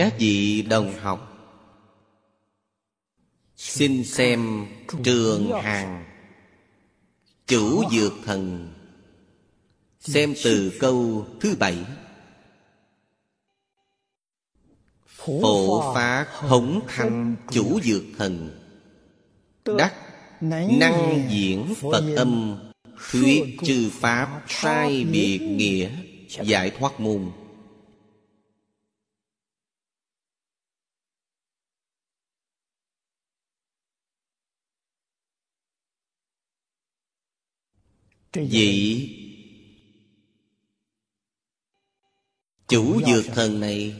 các vị đồng học. Xin xem trường hàng chủ dược thần. Xem từ câu thứ bảy. Phổ phá hống thanh chủ dược thần. Đắc năng diễn Phật âm. Thuyết trừ Pháp sai biệt nghĩa. Giải thoát môn. Vị Chủ dược thần này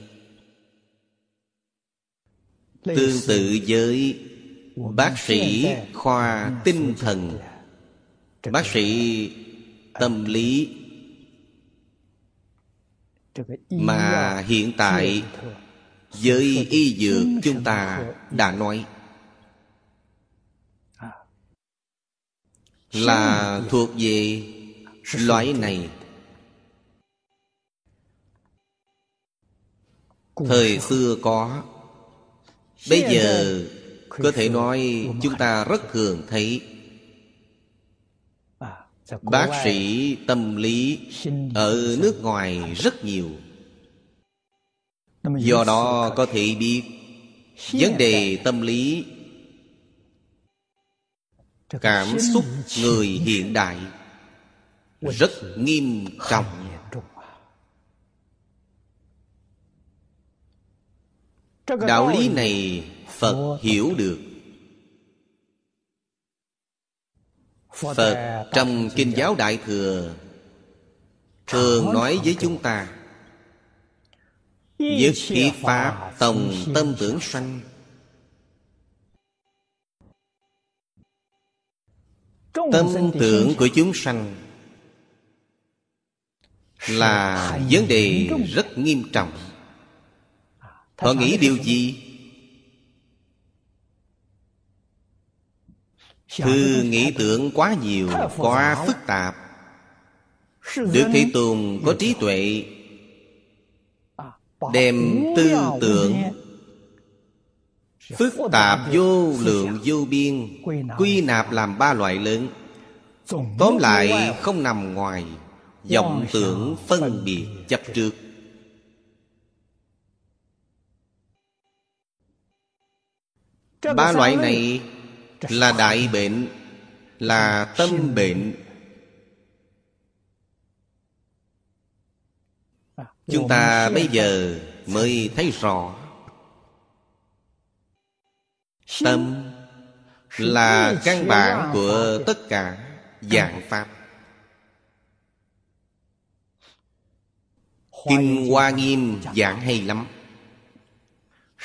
Tương tự với Bác sĩ khoa tinh thần. Bác sĩ tâm lý Mà hiện tại Với y dược chúng ta đã nói Là thuộc về loại này. Thời xưa có. Bây giờ có thể nói chúng ta rất thường thấy. Bác sĩ tâm lý ở nước ngoài rất nhiều. Do đó có thể biết Vấn đề tâm lý Cảm xúc người hiện đại Rất nghiêm trọng. Đạo lý này Phật hiểu được. Phật trong Kinh giáo Đại Thừa Thường nói với chúng ta Nhất thiết Pháp tổng tâm tưởng sanh Tâm tưởng của chúng sanh Là vấn đề rất nghiêm trọng. Họ nghĩ điều gì? Thư nghĩ tưởng quá nhiều Quá phức tạp. Đức Thế Tôn có trí tuệ Đem tư tưởng Phức tạp vô lượng vô biên Quy nạp làm ba loại lớn. Tóm lại không nằm ngoài vọng tưởng phân biệt chấp trước. Ba loại này là đại bệnh Là tâm bệnh. Chúng ta bây giờ mới thấy rõ Tâm là căn bản của tất cả dạng Pháp. Kinh Hoa Nghiêm giảng hay lắm.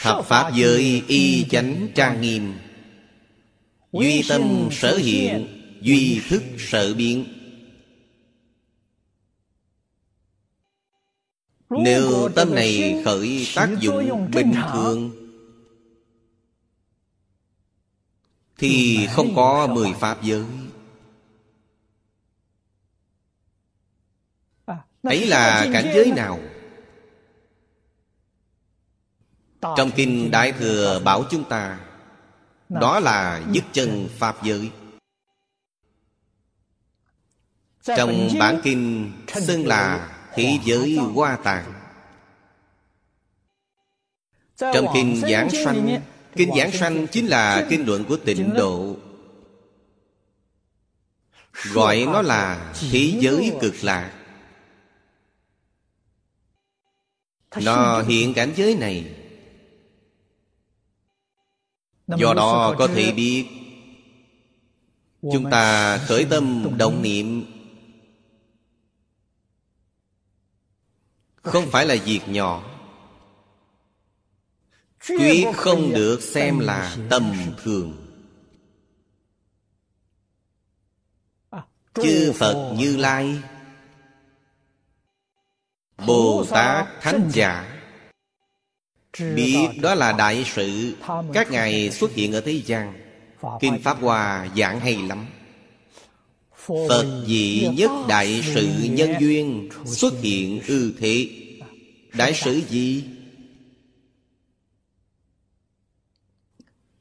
Thập Pháp giới y chánh trang nghiêm. Duy tâm sở hiện, Duy thức sở biến. Nếu tâm này khởi tác dụng bình thường Thì không có mười pháp giới. Ấy là cảnh giới nào? Trong Kinh Đại Thừa bảo chúng ta Đó là dứt chân Pháp giới. Trong bản Kinh xưng là Thị giới hoa tạng. Trong Kinh Giảng Sanh Kinh Giảng Sanh chính là kinh luận của tịnh độ. Gọi nó là thế giới cực lạc. Nó hiện cảnh giới này. Do đó có thể biết, Chúng ta khởi tâm động niệm. Không phải là việc nhỏ. Quyết không được xem là tầm thường. Chư Phật Như Lai. Bồ Tát Thánh Giả. Biết đó là đại sự. Các ngài xuất hiện ở thế gian. Kinh Pháp Hoa giảng hay lắm. Phật dị nhất đại sự nhân duyên Xuất hiện ư thế. Đại sự gì?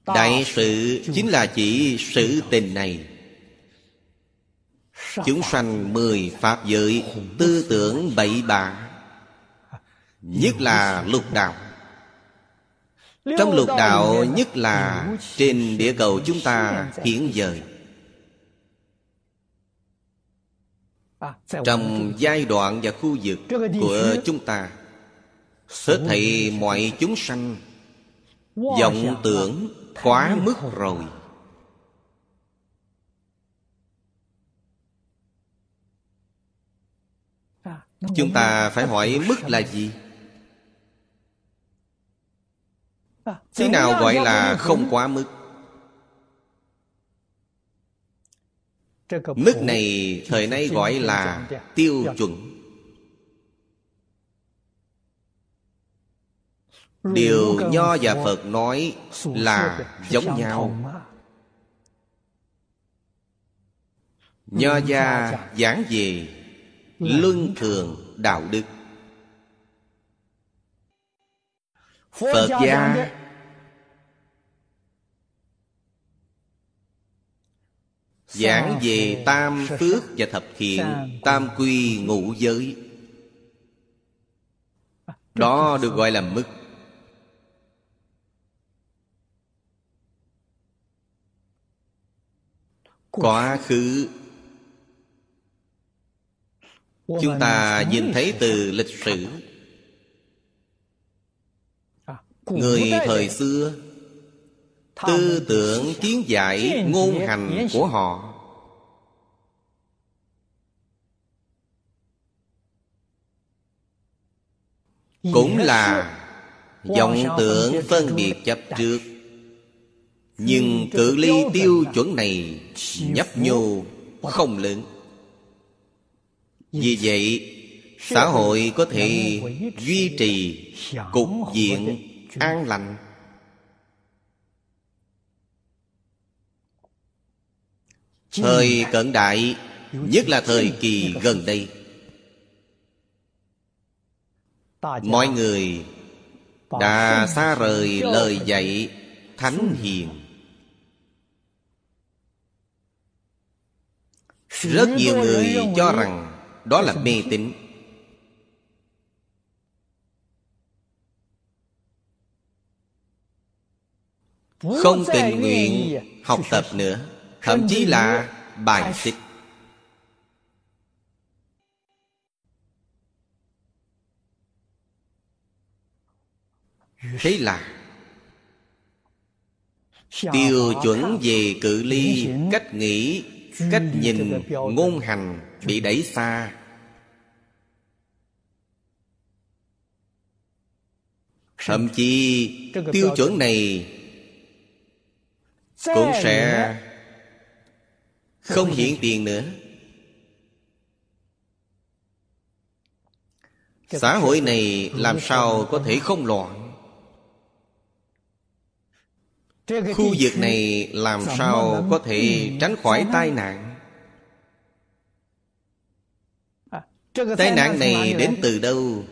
Đại sự chính là chỉ sự tình này. Chúng sanh mười pháp giới Tư tưởng bậy bạ. Nhất là lục đạo. Trong lục đạo nhất là Trên địa cầu chúng ta hiện giờ. Trong giai đoạn và khu vực của chúng ta Hết thảy mọi chúng sanh vọng tưởng quá mức rồi. Chúng ta phải hỏi mức là gì? Thế nào gọi là không quá mức? Mức này thời nay gọi là tiêu chuẩn điều nho và phật nói là giống nhau. nho gia giảng về luân thường đạo đức. Phật gia giảng về tam phước và thập thiện tam quy ngũ giới. Đó được gọi là mức quá khứ. Chúng ta nhìn thấy từ lịch sử. Người thời xưa tư tưởng kiến giải ngôn hành của họ. Cũng là vọng tưởng phân biệt chấp trước nhưng cự ly tiêu chuẩn này nhấp nhô không lớn. Vì vậy xã hội có thể duy trì cục diện an lành. Thời cận đại nhất là thời kỳ gần đây. Mọi người đã xa rời lời dạy thánh hiền rất nhiều người cho rằng đó là mê tín. Không tình nguyện học tập nữa thậm chí là bài xích. Thế là tiêu chuẩn về cự ly cách nghĩ cách nhìn ngôn hành bị đẩy xa. Thậm chí tiêu chuẩn này cũng sẽ không hiện tiền nữa. Xã hội này làm sao có thể không loạn khu vực này làm sao có thể tránh khỏi tai nạn? À, tai nạn này đến từ đâu?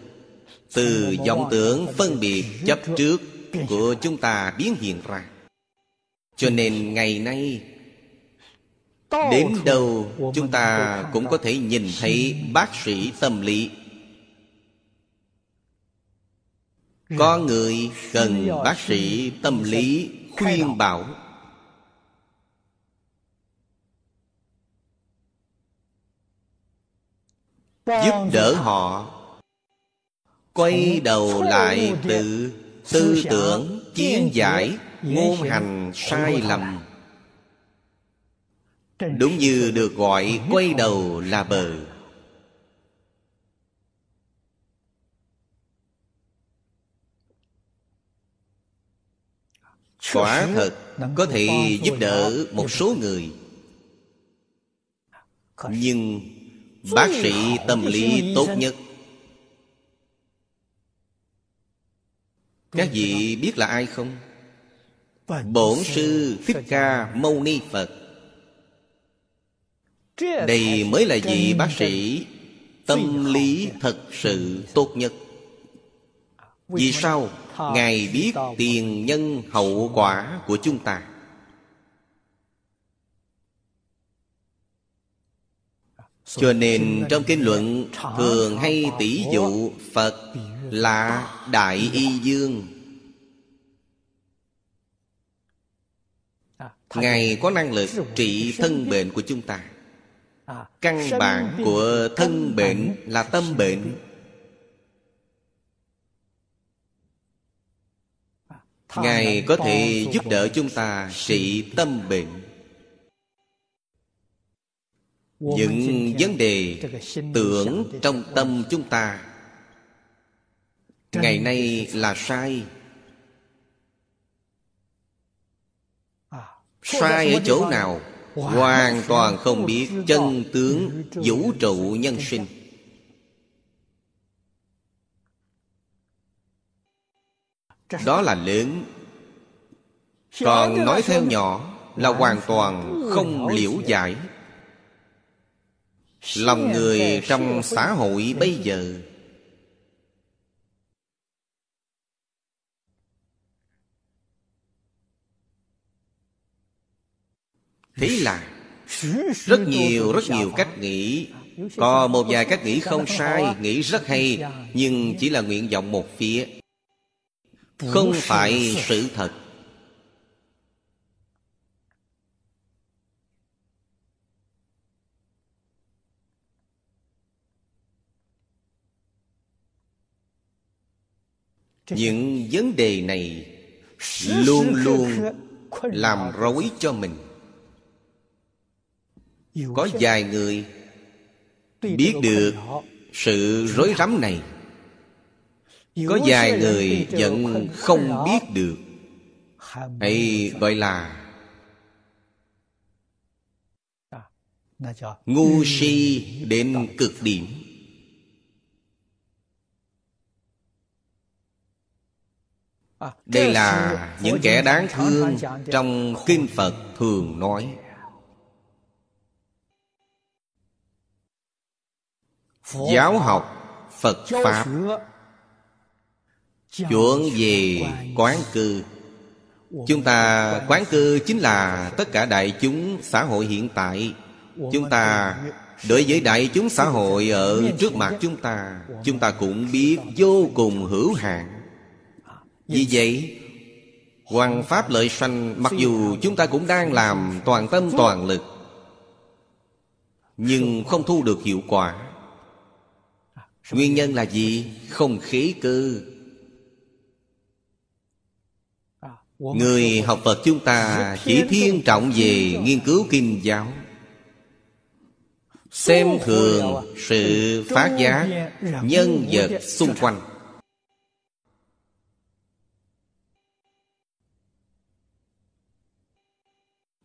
Từ vọng tưởng phân biệt chấp trước của chúng ta biến hiện ra. Cho nên ngày nay đến đâu chúng ta cũng có thể nhìn thấy bác sĩ tâm lý. Có người cần bác sĩ tâm lý khuyên bảo. Giúp đỡ họ. Quay đầu lại từ tư tưởng kiến giải ngôn hành sai lầm. đúng như được gọi quay đầu là bờ quả thật có thể giúp đỡ một số người. Nhưng bác sĩ tâm lý tốt nhất. Các vị biết là ai không? Bổn sư thích ca mâu ni phật. Đây mới là vị bác sĩ tâm lý thật sự tốt nhất vì sao ngài biết tiền nhân hậu quả của chúng ta? Cho nên trong kinh luận thường hay tỷ dụ phật là đại y dương. Ngài có năng lực trị thân bệnh của chúng ta. Căn bản của thân bệnh là tâm bệnh ngài có thể giúp đỡ chúng ta trị tâm bệnh. Những vấn đề tưởng trong tâm chúng ta. Ngày nay là sai. Sai ở chỗ nào? Hoàn toàn không biết chân tướng vũ trụ nhân sinh đó là lớn còn nói theo nhỏ là hoàn toàn không liễu giải. Lòng người trong xã hội bây giờ. Thế là rất nhiều rất nhiều cách nghĩ. Có một vài cách nghĩ không sai nghĩ rất hay nhưng chỉ là nguyện vọng một phía không phải sự thật. Những vấn đề này luôn luôn làm rối cho mình. Có vài người biết được sự rối rắm này có vài người vẫn không biết được. Hay gọi là ngu si đến cực điểm. Đây là những kẻ đáng thương trong kinh phật thường nói. Giáo học phật pháp Chuẩn về quán cư chúng ta quán cư chính là tất cả đại chúng xã hội hiện tại chúng ta đối với đại chúng xã hội ở trước mặt chúng ta chúng ta cũng biết vô cùng hữu hạn vì vậy, Hoàng Pháp lợi sanh Mặc dù chúng ta cũng đang làm toàn tâm toàn lực, Nhưng không thu được hiệu quả Nguyên nhân là gì? Không khí cư. Người học Phật chúng ta chỉ thiên trọng về nghiên cứu kinh giáo. Xem thường sự phát giác nhân vật xung quanh.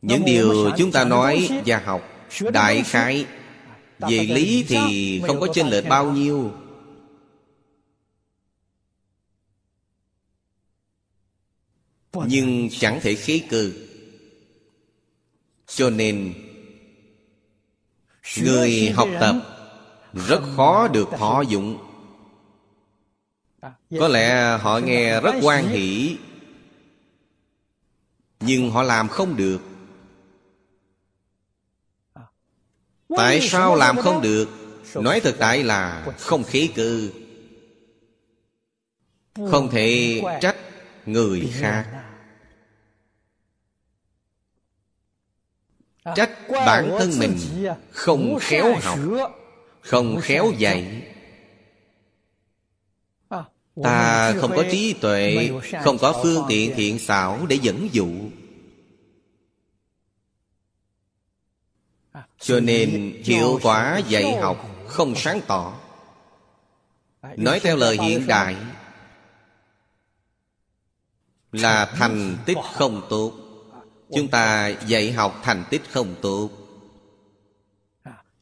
Những điều chúng ta nói và học Đại khái Về lý thì không có chênh lệch bao nhiêu Nhưng chẳng thể khí cư Cho nên Người học tập Rất khó được thọ dụng. Có lẽ họ nghe rất quan hỷ Nhưng họ làm không được. Tại sao làm không được? Nói thực tại là không khí cư Không thể trách người khác. Trách bản thân mình Không khéo học Không khéo dạy. Ta không có trí tuệ Không có phương tiện thiện xảo để dẫn dụ. Cho nên hiệu quả dạy học không sáng tỏ. Nói theo lời hiện đại là thành tích không tốt. Chúng ta dạy học thành tích không tốt.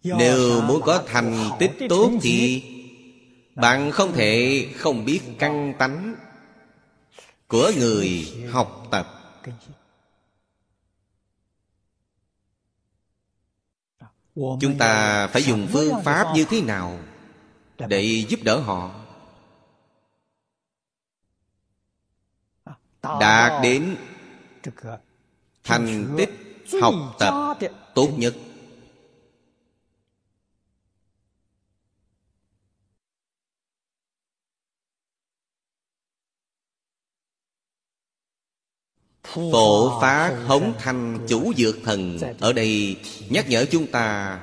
Nếu muốn có thành tích tốt thì bạn không thể không biết căn tánh của người học tập. Chúng ta phải dùng phương pháp như thế nào để giúp đỡ họ? Đạt đến thành tích học tập tốt nhất. Phổ phá hống thanh chủ dược thần Ở đây nhắc nhở chúng ta.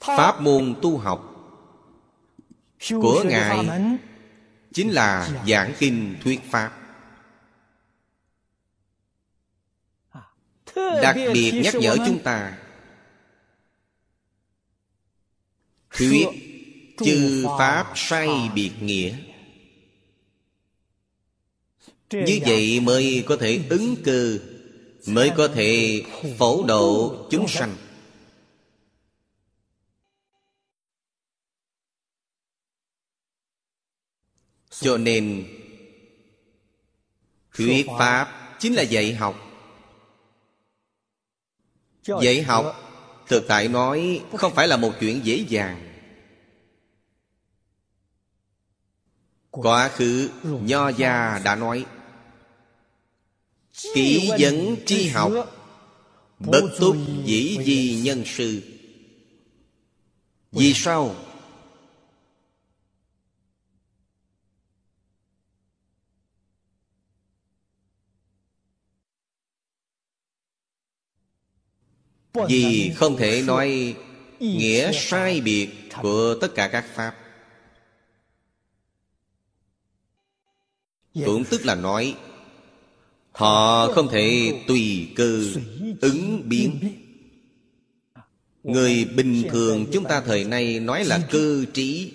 Pháp môn tu học Của Ngài Chính là giảng kinh thuyết Pháp. Đặc biệt nhắc nhở chúng ta Thuyết chư Pháp sai biệt nghĩa. Như vậy mới có thể ứng cư mới có thể phổ độ chúng sanh cho nên thuyết pháp chính là dạy học. Dạy học thực tại nói không phải là một chuyện dễ dàng. Quá khứ nho gia đã nói Kỹ dẫn tri học Bất túc dĩ di nhân sư. Vì sao? Vì không thể nói Nghĩa sai biệt của tất cả các Pháp. Cũng tức là nói, Họ không thể tùy cơ ứng biến. Người bình thường chúng ta thời nay nói là cơ trí.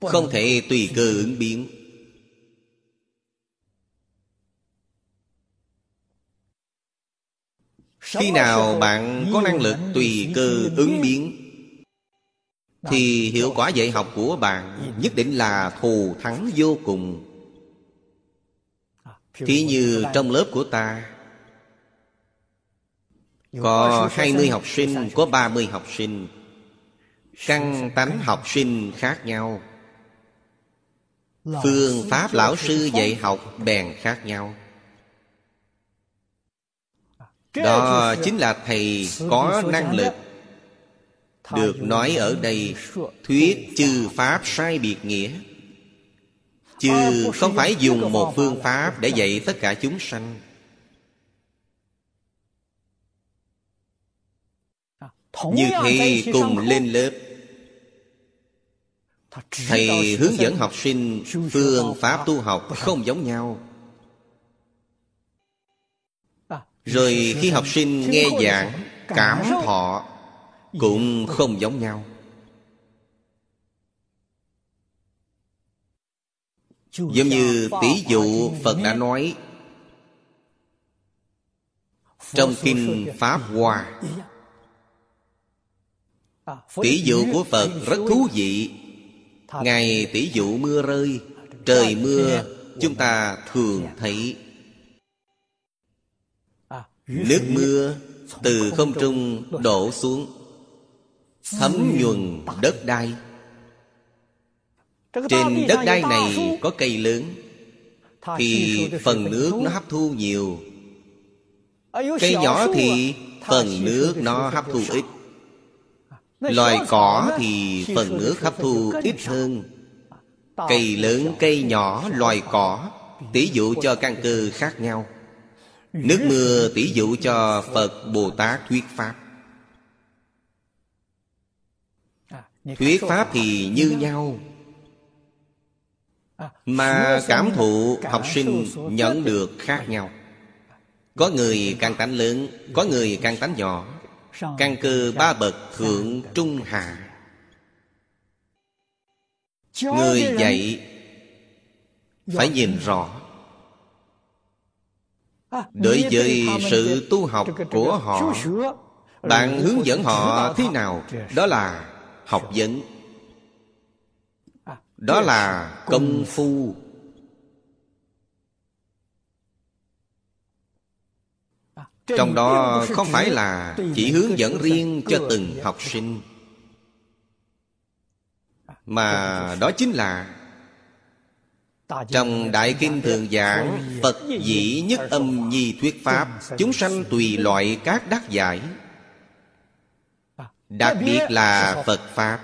Không thể tùy cơ ứng biến. Khi nào bạn có năng lực tùy cơ ứng biến Thì hiệu quả dạy học của bạn Nhất định là thù thắng vô cùng. Thí như trong lớp của ta Có 20 học sinh, có 30 học sinh. Căn tánh học sinh khác nhau. Phương pháp lão sư dạy học bèn khác nhau Đó chính là thầy có năng lực Được nói ở đây Thuyết chư pháp sai biệt nghĩa. Chứ không phải dùng một phương pháp để dạy tất cả chúng sanh. Như thế cùng lên lớp Thầy hướng dẫn học sinh phương pháp tu học. không giống nhau Rồi khi học sinh nghe giảng Cảm thọ Cũng không giống nhau. Giống như tỷ dụ Phật đã nói Trong Kinh Pháp Hoa. Tỷ dụ của Phật rất thú vị. Ngày tỷ dụ mưa rơi Trời mưa Chúng ta thường thấy Nước mưa Từ không trung đổ xuống Thấm nhuần đất đai trên đất đai này có cây lớn Thì phần nước nó hấp thu nhiều Cây nhỏ thì phần nước nó hấp thu ít Loài cỏ thì phần nước hấp thu ít hơn Cây lớn, cây nhỏ, loài cỏ Tỷ dụ cho căn cơ khác nhau Nước mưa tỷ dụ cho Phật Bồ Tát thuyết Pháp. Thuyết Pháp thì như nhau, mà cảm thụ học sinh nhận được khác nhau. Có người càng tánh lớn, Có người càng tánh nhỏ. Căn cơ ba bậc thượng trung hạ. Người dạy Phải nhìn rõ. Đối với sự tu học của họ Bạn hướng dẫn họ thế nào? Đó là học vấn. Đó là công phu. Trong đó không phải là chỉ hướng dẫn riêng cho từng học sinh. Mà đó chính là trong Đại Kinh Thường giảng Phật dĩ nhất âm nhi thuyết Pháp Chúng sanh tùy loại các đắc giải. Đặc biệt là Phật Pháp.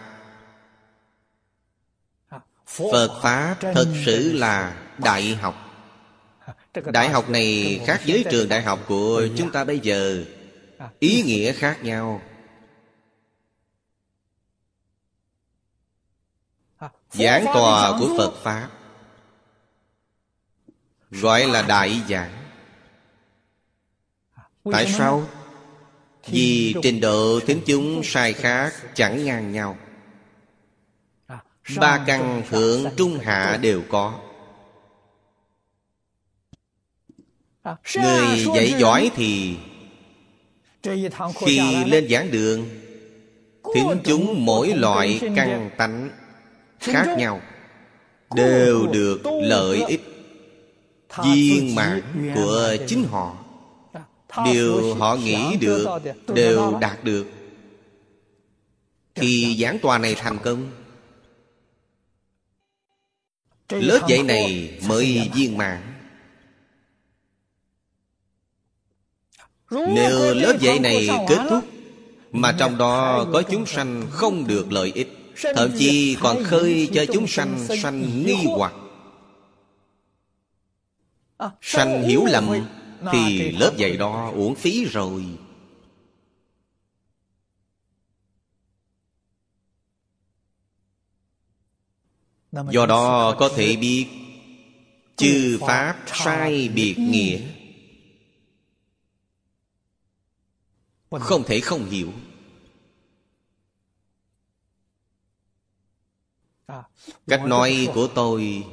Phật Pháp thật sự là đại học. Đại học này khác với trường đại học của chúng ta bây giờ. Ý nghĩa khác nhau. Giảng tòa của Phật Pháp Gọi là đại giảng Tại sao? Vì trình độ thính chúng sai khác chẳng ngang nhau. Ba căn thượng trung hạ đều có. Người dạy giỏi thì Khi lên giảng đường Thính chúng mỗi loại căn tánh khác nhau. Đều được lợi ích viên mãn của chính họ. Điều họ nghĩ được đều đạt được. Khi giảng tòa này thành công lớp dạy này mới viên mãn. Nếu lớp dạy này kết thúc mà trong đó có chúng sanh không được lợi ích thậm chí còn khơi cho chúng sanh sanh nghi hoặc sanh hiểu lầm thì lớp dạy đó uổng phí rồi. Do đó có thể biết chư pháp sai biệt nghĩa. Không thể không hiểu. Cách nói của tôi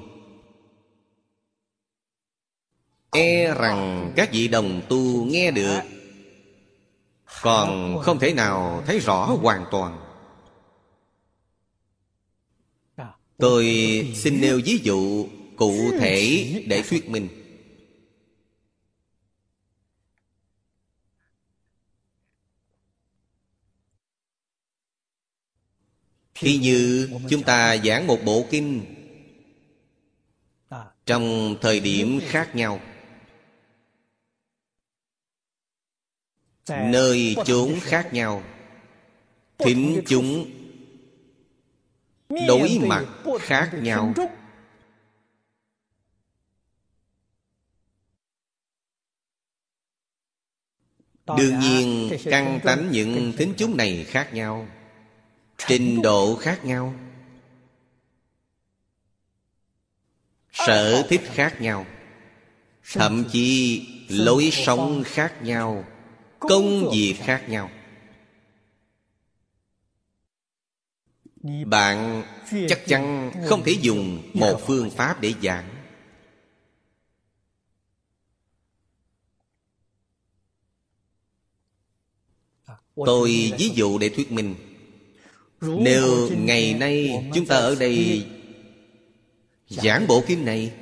e rằng các vị đồng tu nghe được, còn không thể nào thấy rõ hoàn toàn. Tôi xin nêu ví dụ cụ thể để thuyết minh. Khi như chúng ta giảng một bộ kinh, Trong thời điểm khác nhau Nơi chốn khác nhau. Thính chúng Đối mặt khác nhau. Đương nhiên căn tánh những thính chúng này khác nhau. Trình độ khác nhau. Sở thích khác nhau. Thậm chí lối sống khác nhau công việc khác nhau. Bạn chắc chắn không thể dùng một phương pháp để giảng. Tôi ví dụ để thuyết minh. Nếu ngày nay chúng ta ở đây Giảng bộ kinh này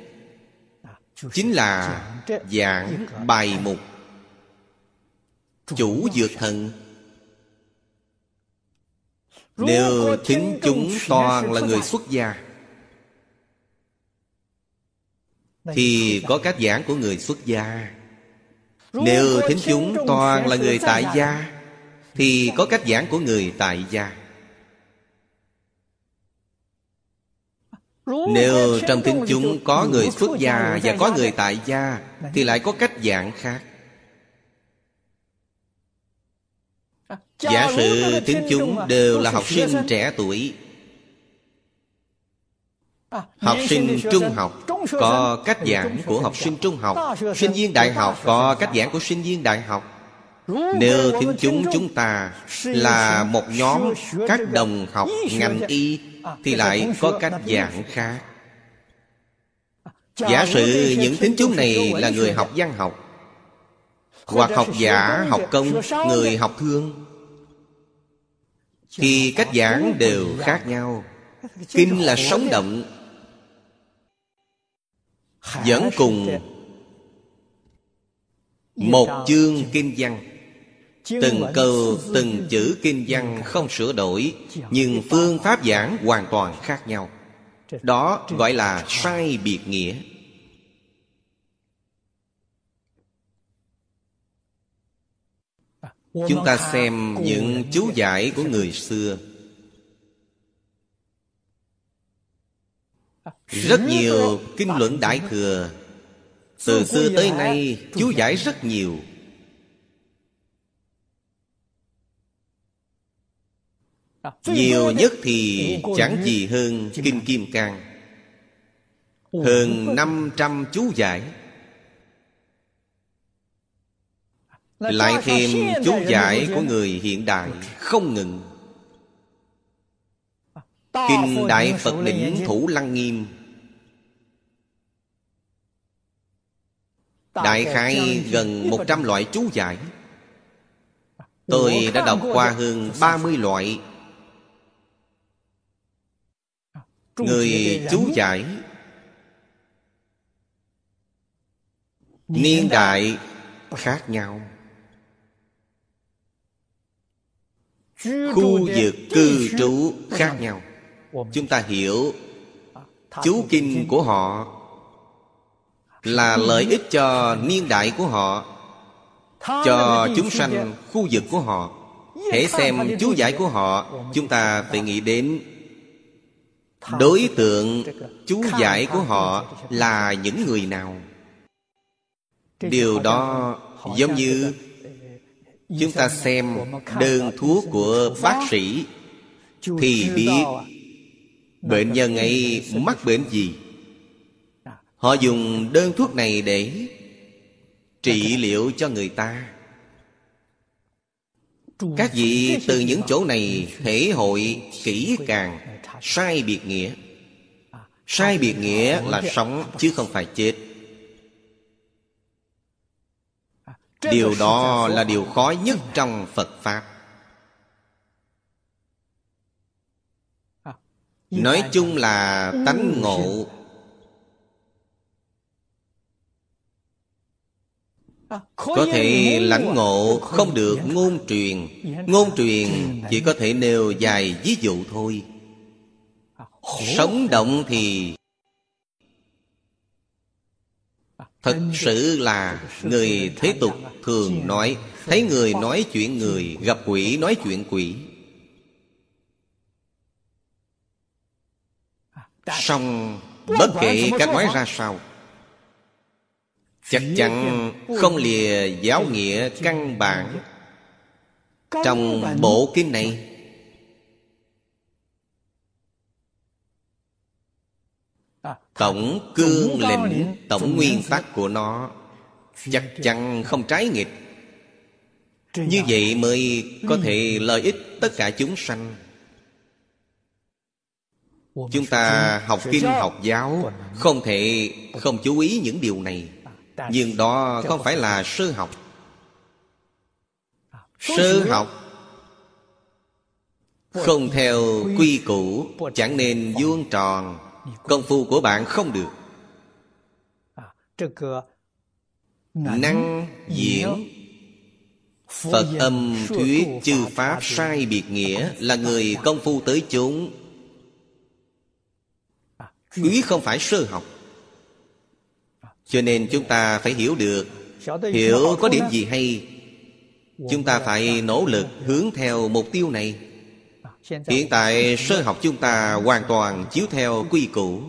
Chính là giảng bài mục Chủ dược thần. Nếu thính chúng toàn là người xuất gia, Thì có cách giảng của người xuất gia. Nếu thính chúng toàn là người tại gia, Thì có cách giảng của người tại gia. Nếu trong thính chúng có người xuất gia và có người tại gia, Thì lại có cách giảng khác. Giả sử thính chúng đều là học sinh trẻ tuổi. Học sinh trung học có cách giảng của học sinh trung học. Sinh. Viên đại học có cách giảng của sinh viên đại học. Nếu thính chúng chúng ta là một nhóm các đồng học ngành y thì lại có cách giảng khác. Giả sử những thính chúng này là người học văn học hoặc học giả học công người học thương thì cách giảng đều khác nhau. Kinh là sống động, vẫn cùng một chương kinh văn. Từng câu, từng chữ kinh văn không sửa đổi, nhưng phương pháp giảng hoàn toàn khác nhau. Đó gọi là sai biệt nghĩa. Chúng ta xem những chú giải của người xưa. Rất nhiều kinh luận đại thừa. Từ xưa tới nay chú giải rất nhiều. Nhiều nhất thì chẳng gì hơn kinh kim cang. Hơn 500 chú giải Lại thêm chú giải của người hiện đại Không ngừng. Kinh Đại Phật Đỉnh Thủ Lăng Nghiêm. Đại khái gần 100 loại chú giải. Tôi đã đọc qua hơn 30 loại. Người chú giải. Niên đại khác nhau Khu vực cư trú khác nhau. Chúng ta hiểu Chú kinh của họ Là lợi ích cho niên đại của họ Cho chúng sanh khu vực của họ. Hãy xem chú giải của họ. Chúng ta phải nghĩ đến Đối tượng chú giải của họ là những người nào? Điều đó giống như Chúng ta xem đơn thuốc của bác sĩ Thì biết Bệnh nhân ấy mắc bệnh gì? Họ dùng đơn thuốc này để Trị liệu cho người ta. Các vị từ những chỗ này Thể hội kỹ càng Sai biệt nghĩa. Sai biệt nghĩa là sống chứ không phải chết điều đó là điều khó nhất trong phật pháp. Nói chung là tánh ngộ. Có thể lãnh ngộ không được ngôn truyền. Ngôn truyền chỉ có thể nêu dài ví dụ thôi. Sống động thì Thật sự là người thế tục thường nói, Thấy người nói chuyện người, Gặp quỷ nói chuyện quỷ. Song bất kể cách nói ra sao, Chắc chắn không lìa giáo nghĩa căn bản Trong bộ kinh này. Tổng cương lĩnh Tổng nguyên tắc của nó Chắc chắn không trái nghịch. Như vậy mới có thể lợi ích tất cả chúng sanh. Chúng ta học kinh học giáo Không thể không chú ý những điều này. Nhưng đó không phải là sơ học. Sơ học Không theo quy củ Chẳng nên vuông tròn Công phu của bạn không được. Năng diễn. Phật âm thuyết chư Pháp sai biệt nghĩa Là người công phu tới chúng. Quý không phải sơ học. Cho nên chúng ta phải hiểu được Hiểu có điểm gì hay. Chúng ta phải nỗ lực hướng theo mục tiêu này Hiện tại sơ học chúng ta hoàn toàn chiếu theo quy củ.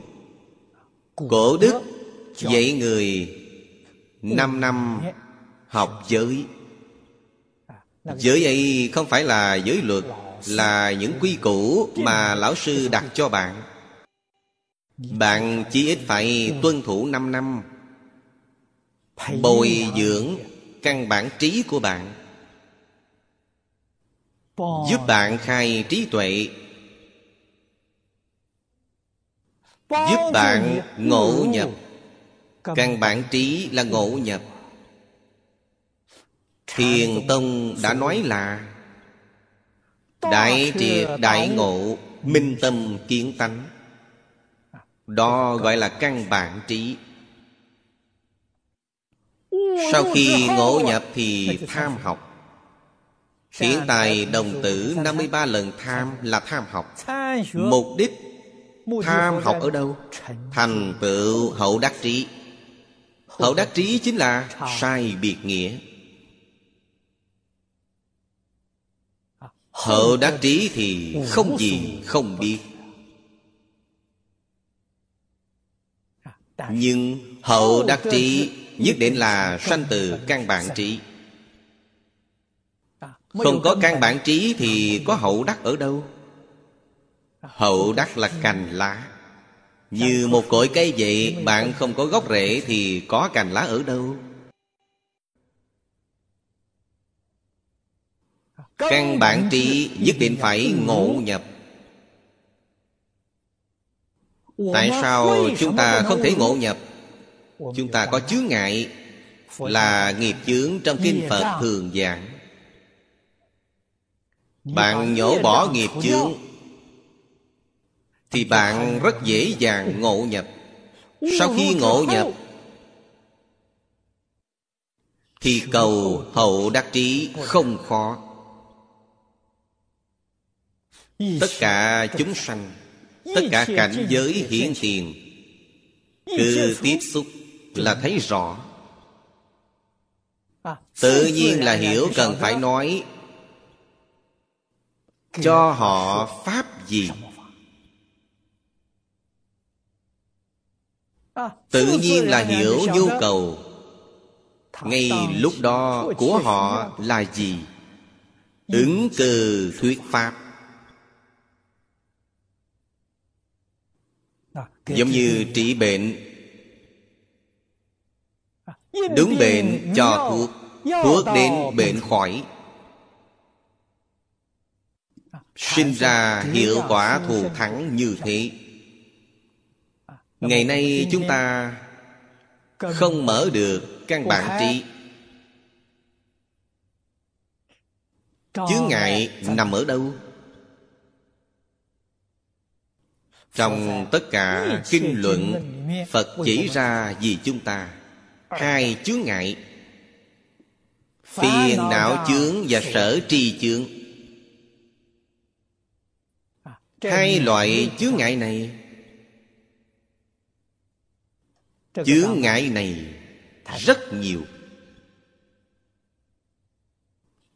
Cổ đức dạy người năm năm học giới. Giới ấy không phải là giới luật Là những quy củ mà lão sư đặt cho bạn. Bạn chỉ ít phải tuân thủ 5 năm. Bồi dưỡng căn bản trí của bạn giúp bạn khai trí tuệ. Giúp bạn ngộ nhập. Căn bản trí là ngộ nhập. Thiền tông đã nói là đại triệt đại ngộ Minh tâm kiến tánh. Đó gọi là căn bản trí. Sau khi ngộ nhập thì tham học. Hiện tại đồng tử 53 lần tham là tham học. Mục đích tham học ở đâu? Thành tựu hậu đắc trí. Hậu đắc trí chính là sai biệt nghĩa. Hậu đắc trí thì không gì không biết. Nhưng hậu đắc trí nhất định là sanh từ căn bản trí Không có căn bản trí thì có hậu đắc ở đâu? Hậu đắc là cành lá. Như một cội cây vậy Bạn không có gốc rễ thì có cành lá ở đâu? Căn bản trí nhất định phải ngộ nhập. Tại sao chúng ta không thể ngộ nhập? Chúng ta có chướng ngại Là nghiệp chướng trong kinh Phật thường giảng Bạn nhổ bỏ nghiệp chướng Thì bạn rất dễ dàng ngộ nhập. Sau khi ngộ nhập Thì cầu hậu đắc trí không khó. Tất cả chúng sanh tất cả cảnh giới hiển tiền cứ tiếp xúc là thấy rõ. Tự nhiên là hiểu cần phải nói cho họ pháp gì? tự nhiên là hiểu nhu cầu. Ngay lúc đó của họ là gì? Ứng cừ thuyết pháp. Giống như trị bệnh Đúng bệnh cho thuốc. Thuốc đến bệnh khỏi Sinh ra hiệu quả thù thắng như thế. Ngày nay chúng ta Không mở được căn bản trí. Chướng ngại nằm ở đâu? Trong tất cả kinh luận Phật chỉ ra vì chúng ta. Hai chướng ngại. Phiền não chướng và sở tri chướng Hai loại chướng ngại này. Chướng ngại này rất nhiều.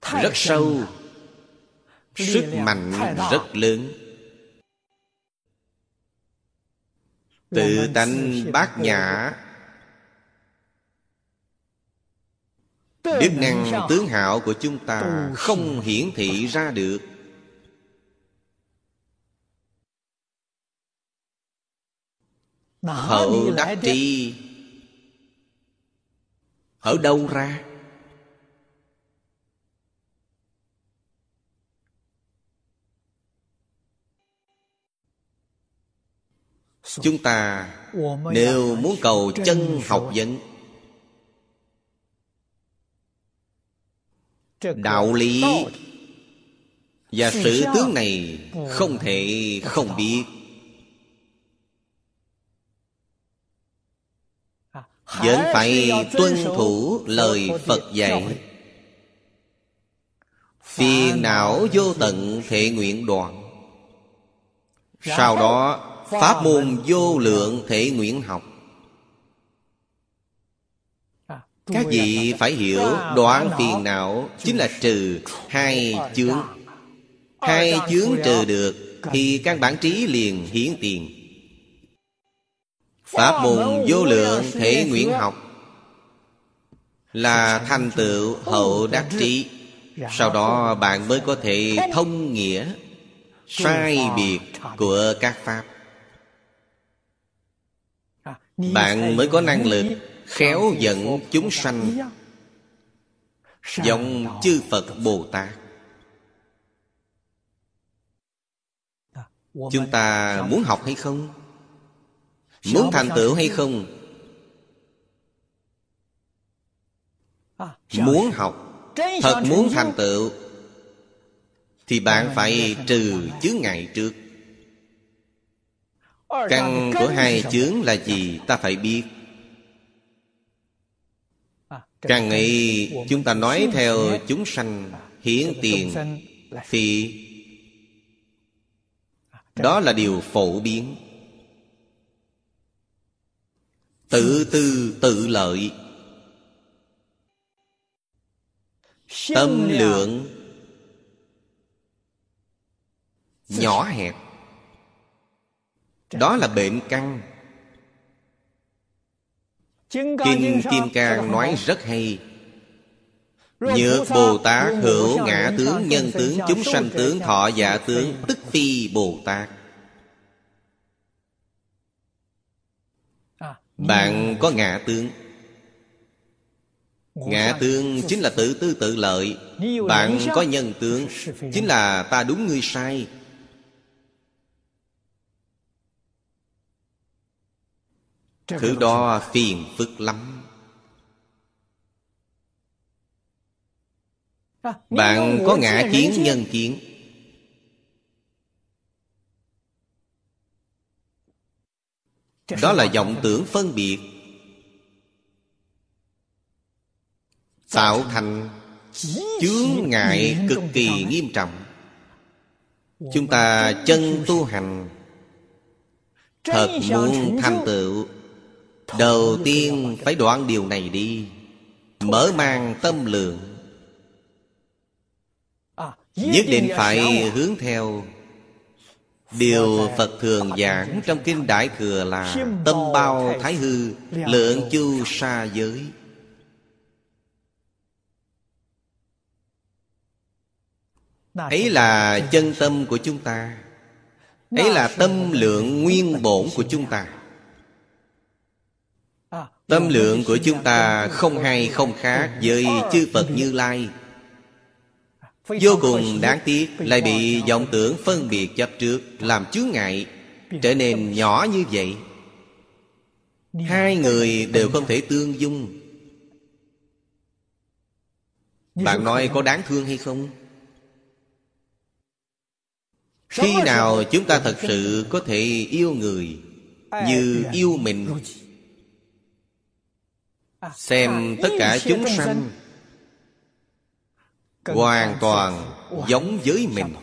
Rất sâu. Sức mạnh rất lớn. Tự tánh bát nhã. Đức năng tướng hạo của chúng ta Không hiển thị ra được Hậu đắc tri. Ở đâu ra? Chúng ta nếu muốn cầu chân học vấn Đạo lý Và sự tướng này không thể không biết Vẫn phải tuân thủ lời Phật dạy. Phiền não vô tận thể nguyện đoạn. Sau đó Pháp môn vô lượng thể nguyện học. Các vị phải hiểu đoạn phiền não Chính là trừ hai chướng. Hai chướng trừ được Thì căn bản trí liền hiển tiền Pháp môn vô lượng thể nguyện học. Là thành tựu hậu đắc trí. Sau đó bạn mới có thể thông nghĩa Sai biệt của các Pháp. Bạn mới có năng lực khéo dẫn chúng sanh. giống chư phật bồ tát. Chúng ta muốn học hay không muốn thành tựu hay không? Muốn học thật muốn thành tựu thì bạn phải trừ chướng ngại trước. Căn của hai chướng là gì ta phải biết. Căn ấy chúng ta nói theo chúng sanh hiến tiền Thì Đó là điều phổ biến Tự tư tự lợi. Tâm lượng Nhỏ hẹp. Đó là bệnh căn Kinh Kim Cang nói rất hay. Nhược Bồ Tát hữu ngã tướng nhân tướng chúng sanh tướng thọ dạ tướng Tức phi Bồ Tát Bạn có ngã tướng. Ngã tướng chính là tự tư tự lợi. Bạn có nhân tướng Chính là ta đúng ngươi sai. Thứ đó phiền phức lắm. Bạn có ngã kiến nhân kiến Đó là vọng tưởng phân biệt. Tạo thành chướng ngại cực kỳ nghiêm trọng. Chúng ta chân tu hành. Thật muốn thành tựu. Đầu tiên phải đoạn điều này đi. Mở mang tâm lượng. Nhất định phải hướng theo. Điều Phật thường giảng trong Kinh Đại Thừa là Tâm bao thái hư, Lượng chu sa giới. Ấy là chân tâm của chúng ta. Ấy là tâm lượng nguyên bổn của chúng ta. Tâm lượng của chúng ta không hay không khác với chư Phật Như Lai. Vô cùng đáng tiếc Lại bị vọng tưởng phân biệt chấp trước Làm chướng ngại Trở nên nhỏ như vậy. Hai người đều không thể tương dung. Bạn nói có đáng thương hay không? Khi nào chúng ta thật sự có thể yêu người Như yêu mình? Xem tất cả chúng sanh Hoàn toàn giống với mình.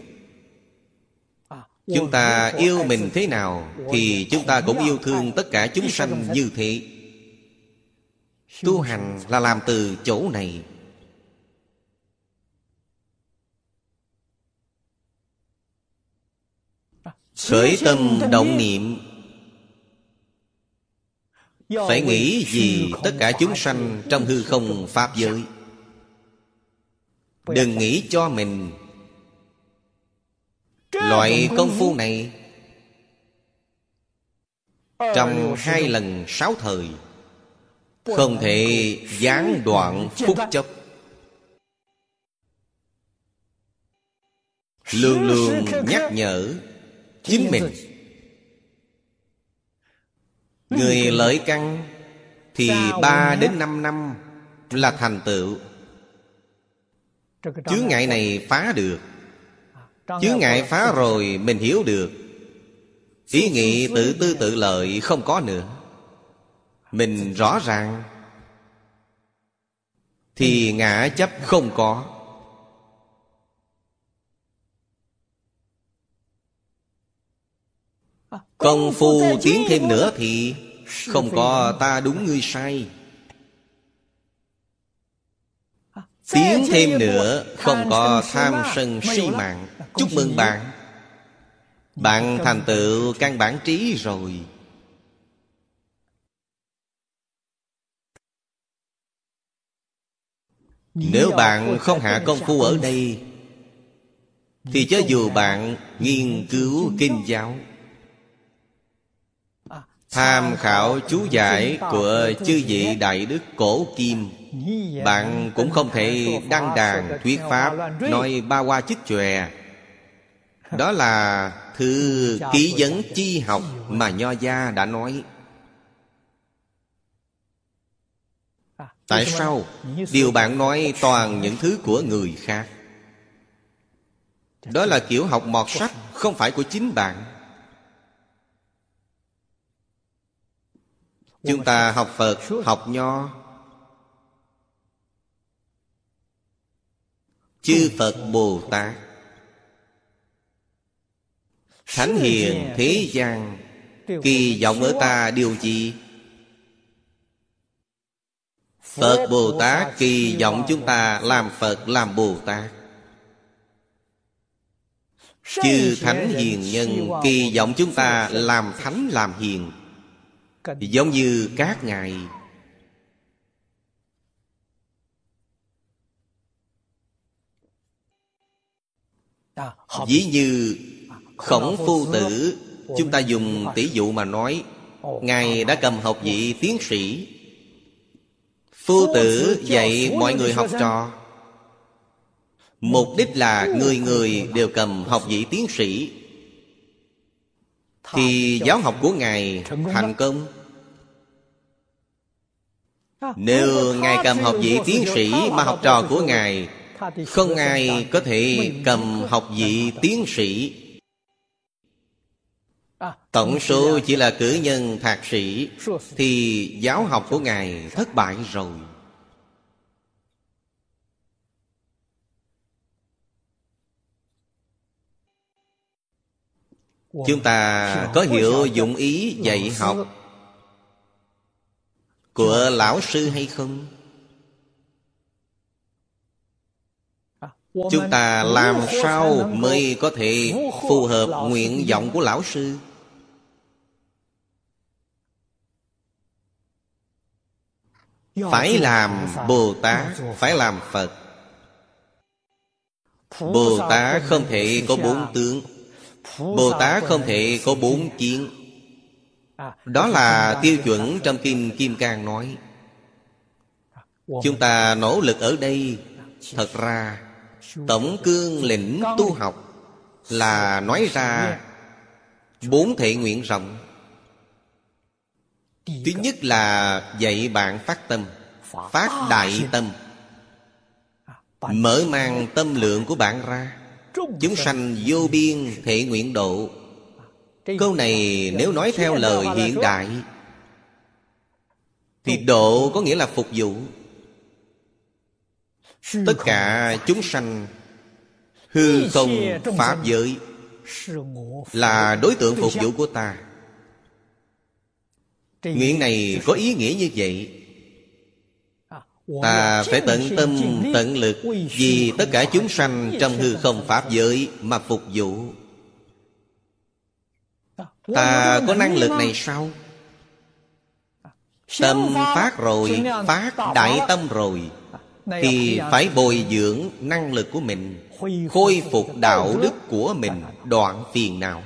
Chúng ta yêu mình thế nào Thì chúng ta cũng yêu thương tất cả chúng sanh như thế. Tu hành là làm từ chỗ này. Khởi tâm động niệm. Phải nghĩ gì tất cả chúng sanh trong hư không Pháp giới Đừng nghĩ cho mình. Loại công phu này Trong hai lần sáu thời Không thể gián đoạn phút chốc. Luôn luôn nhắc nhở Chính mình. Người lợi căn Thì ba đến năm năm Là thành tựu Chướng ngại này phá được. Chướng ngại phá rồi mình hiểu được. Ý nghĩ tự tư tự lợi không có nữa. Mình rõ ràng. Thì ngã chấp không có. Công phu tiến thêm nữa thì Không có ta đúng ngươi sai Tiến thêm nữa Không có tham sân si mạng. Chúc mừng bạn. Bạn thành tựu căn bản trí rồi. Nếu bạn không hạ công phu ở đây Thì cho dù bạn nghiên cứu kinh giáo Tham khảo chú giải của chư vị Đại Đức Cổ Kim. Bạn cũng không thể đăng đàn thuyết Pháp Nói ba hoa chích chòe. Đó là thư ký vấn chi học mà Nho Gia đã nói. Tại sao? Điều bạn nói toàn những thứ của người khác. Đó là kiểu học mọt sách, Không phải của chính bạn. Chúng ta học Phật, học Nho. Chư Phật Bồ Tát. Thánh hiền thế gian Kỳ vọng ở ta điều gì? Phật Bồ Tát kỳ vọng chúng ta làm Phật làm Bồ Tát. Chư Thánh Hiền Nhân kỳ vọng chúng ta làm Thánh làm Hiền. Giống như các ngài Ví như khổng phu tử Chúng ta dùng tỷ dụ mà nói Ngài đã cầm học vị tiến sĩ. Phu tử dạy mọi người học trò. Mục đích là người người đều cầm học vị tiến sĩ Thì giáo học của Ngài thành công. Nếu Ngài cầm học vị tiến sĩ Mà học trò của Ngài Không ai có thể cầm học vị tiến sĩ. Tổng số chỉ là cử nhân thạc sĩ Thì giáo học của Ngài thất bại rồi Chúng ta có hiểu dụng ý dạy học Của lão sư hay không? Chúng ta làm sao mới có thể phù hợp nguyện vọng của lão sư? Phải làm Bồ Tát Phải làm Phật. Bồ Tát không thể có bốn tướng Bồ Tát không thể có bốn kiến Đó là tiêu chuẩn trong Kinh Kim Cang nói. Chúng ta nỗ lực ở đây. Thật ra, Tổng cương lĩnh tu học Là nói ra Bốn thể nguyện rộng. Thứ nhất là dạy bạn phát tâm, Phát đại tâm, Mở mang tâm lượng của bạn ra. Chúng sanh vô biên thể nguyện độ. Câu này nếu nói theo lời hiện đại Thì độ có nghĩa là phục vụ. Tất cả chúng sanh Hư không Pháp giới Là đối tượng phục vụ của ta. Nguyện này có ý nghĩa như vậy Ta phải tận tâm tận lực Vì tất cả chúng sanh trong hư không Pháp giới Mà phục vụ. Ta có năng lực này sao? Tâm phát rồi Phát đại tâm rồi. Thì phải bồi dưỡng năng lực của mình Khôi phục đạo đức của mình Đoạn phiền não.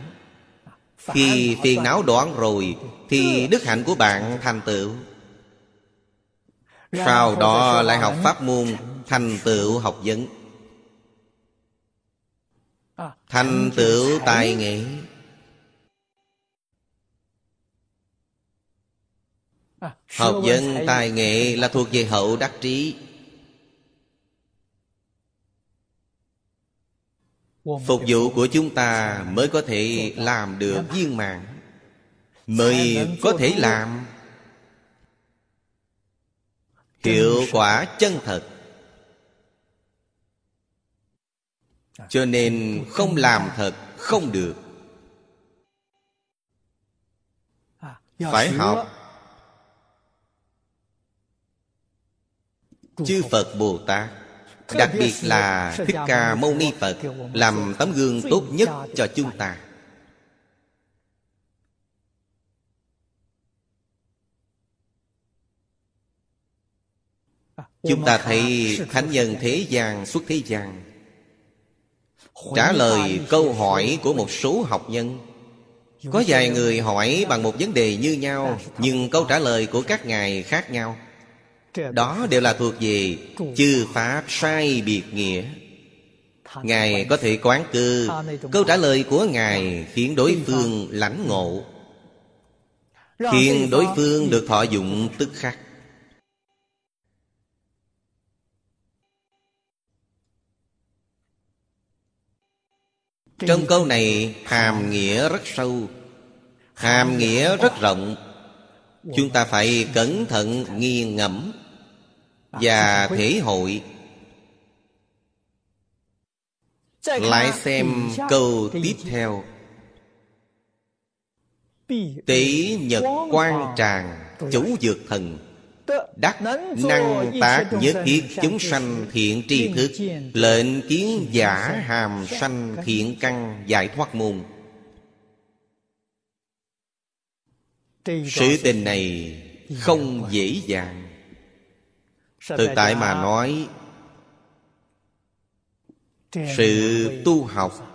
Khi phiền não đoạn rồi Thì đức hạnh của bạn thành tựu sau đó lại học pháp môn Thành tựu học vấn. Thành tựu tài nghệ. Học vấn tài nghệ là thuộc về hậu đắc trí. Phục vụ của chúng ta mới có thể làm được viên mạng Mới có thể làm Hiệu quả chân thật. Cho nên không làm thật không được. Phải học. Chư Phật Bồ Tát Đặc biệt là Thích Ca Mâu Ni Phật Làm tấm gương tốt nhất cho chúng ta Chúng ta thấy Thánh nhân thế gian xuất thế gian. Trả lời câu hỏi của một số học nhân. Có vài người hỏi bằng một vấn đề như nhau, Nhưng câu trả lời của các ngài khác nhau. Đó đều là thuộc về Chư Pháp sai biệt nghĩa. Ngài có thể quán cư Câu trả lời của Ngài khiến đối phương lãnh ngộ. Khiến đối phương được thọ dụng tức khắc. Trong câu này hàm nghĩa rất sâu Hàm nghĩa rất rộng. Chúng ta phải cẩn thận nghiền ngẫm và thể hội. Lại xem câu tiếp theo. Tỷ nhật quan tràng chủ dược thần đắc năng tác nhất thiết chúng sanh thiện tri thức lệnh kiến giả hàm sanh thiện căn giải thoát môn. Sự tình này không dễ dàng. Thực tại mà nói sự tu học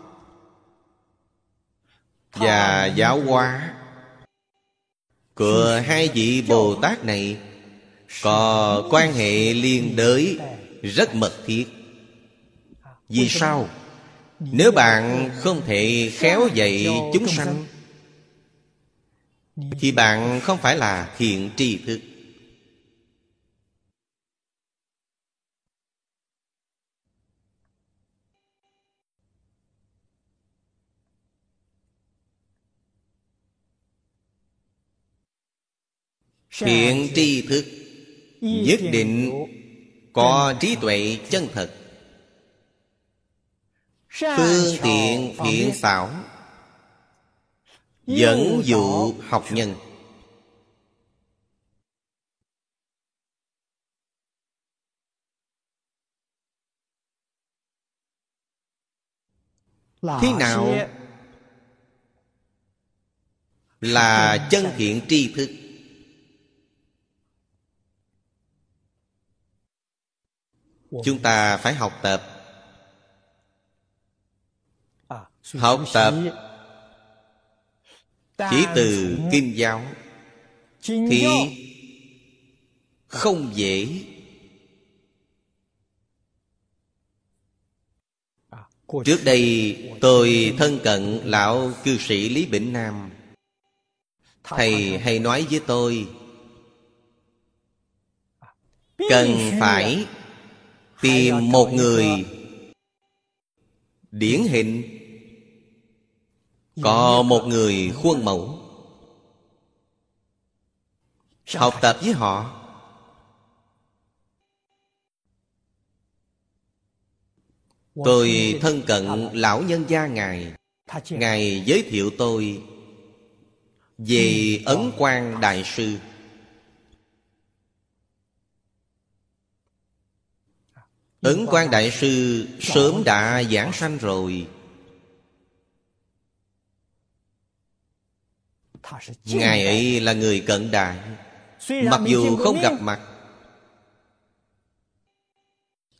và giáo hóa của hai vị bồ tát này có quan hệ liên đới rất mật thiết. Vì sao? Nếu bạn không thể khéo dạy chúng sanh, thì bạn không phải là thiện tri thức. Thiện tri thức nhất định có trí tuệ chân thật. Phương tiện thiện xảo dẫn dụ học nhân. Thế nào là chân thiện tri thức chúng ta phải học tập. Học tập chỉ từ kinh giáo thì không dễ. Trước đây tôi thân cận lão cư sĩ lý bỉnh nam. Thầy hay nói với tôi cần phải tìm một người điển hình. Có một người khuôn mẫu. Học tập với họ. Tôi thân cận lão nhân gia ngài. Ngài giới thiệu tôi về ấn quan đại sư ấn quan đại sư sớm đã giảng sanh rồi. Ngài ấy là người cận đại. Mặc dù không gặp mặt,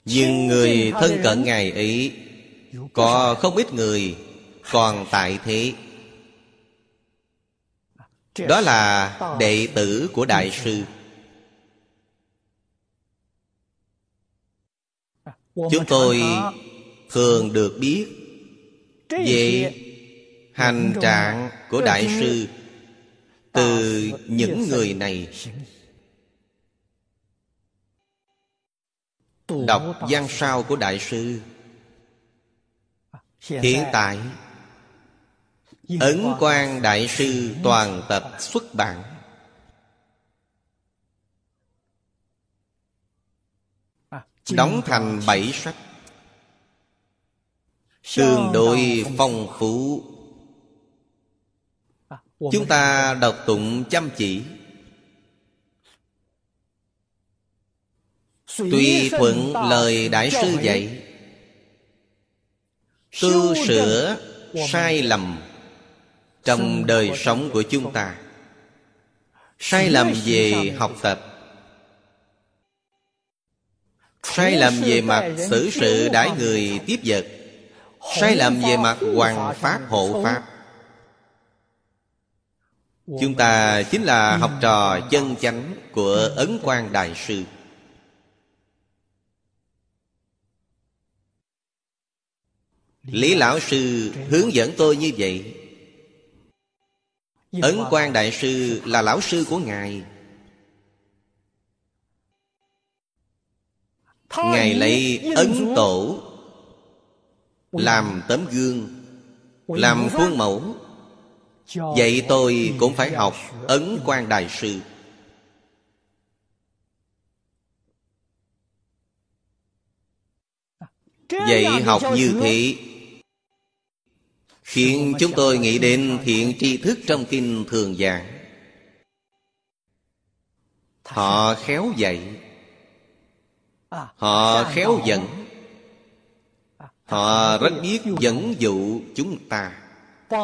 nhưng người thân cận ngài ấy có không ít người còn tại thế. Đó là đệ tử của đại sư. Chúng tôi thường được biết về hành trạng của đại sư từ những người này. Đọc văn sao của đại sư. Hiện tại ấn quan đại sư toàn tập xuất bản đóng thành bảy sách. Tương đối phong phú. Chúng ta đọc tụng chăm chỉ. Tùy thuận lời đại sư dạy tu sửa sai lầm trong đời sống của chúng ta. Sai lầm về học tập sai lầm về mặt xử sự đãi người tiếp vật. Sai lầm về mặt hoàng pháp hộ pháp. Chúng ta chính là học trò chân chánh của ấn quan đại sư. Lý lão sư hướng dẫn tôi như vậy. Ấn quan đại sư là lão sư của ngài Ngài lấy ấn tổ Làm tấm gương Làm khuôn mẫu. Vậy tôi cũng phải học Ấn quan Đại Sư. Vậy học như thế Khiến chúng tôi nghĩ đến thiện tri thức trong kinh thường giảng. Họ khéo dạy Họ khéo dẫn Họ rất biết dẫn dụ chúng ta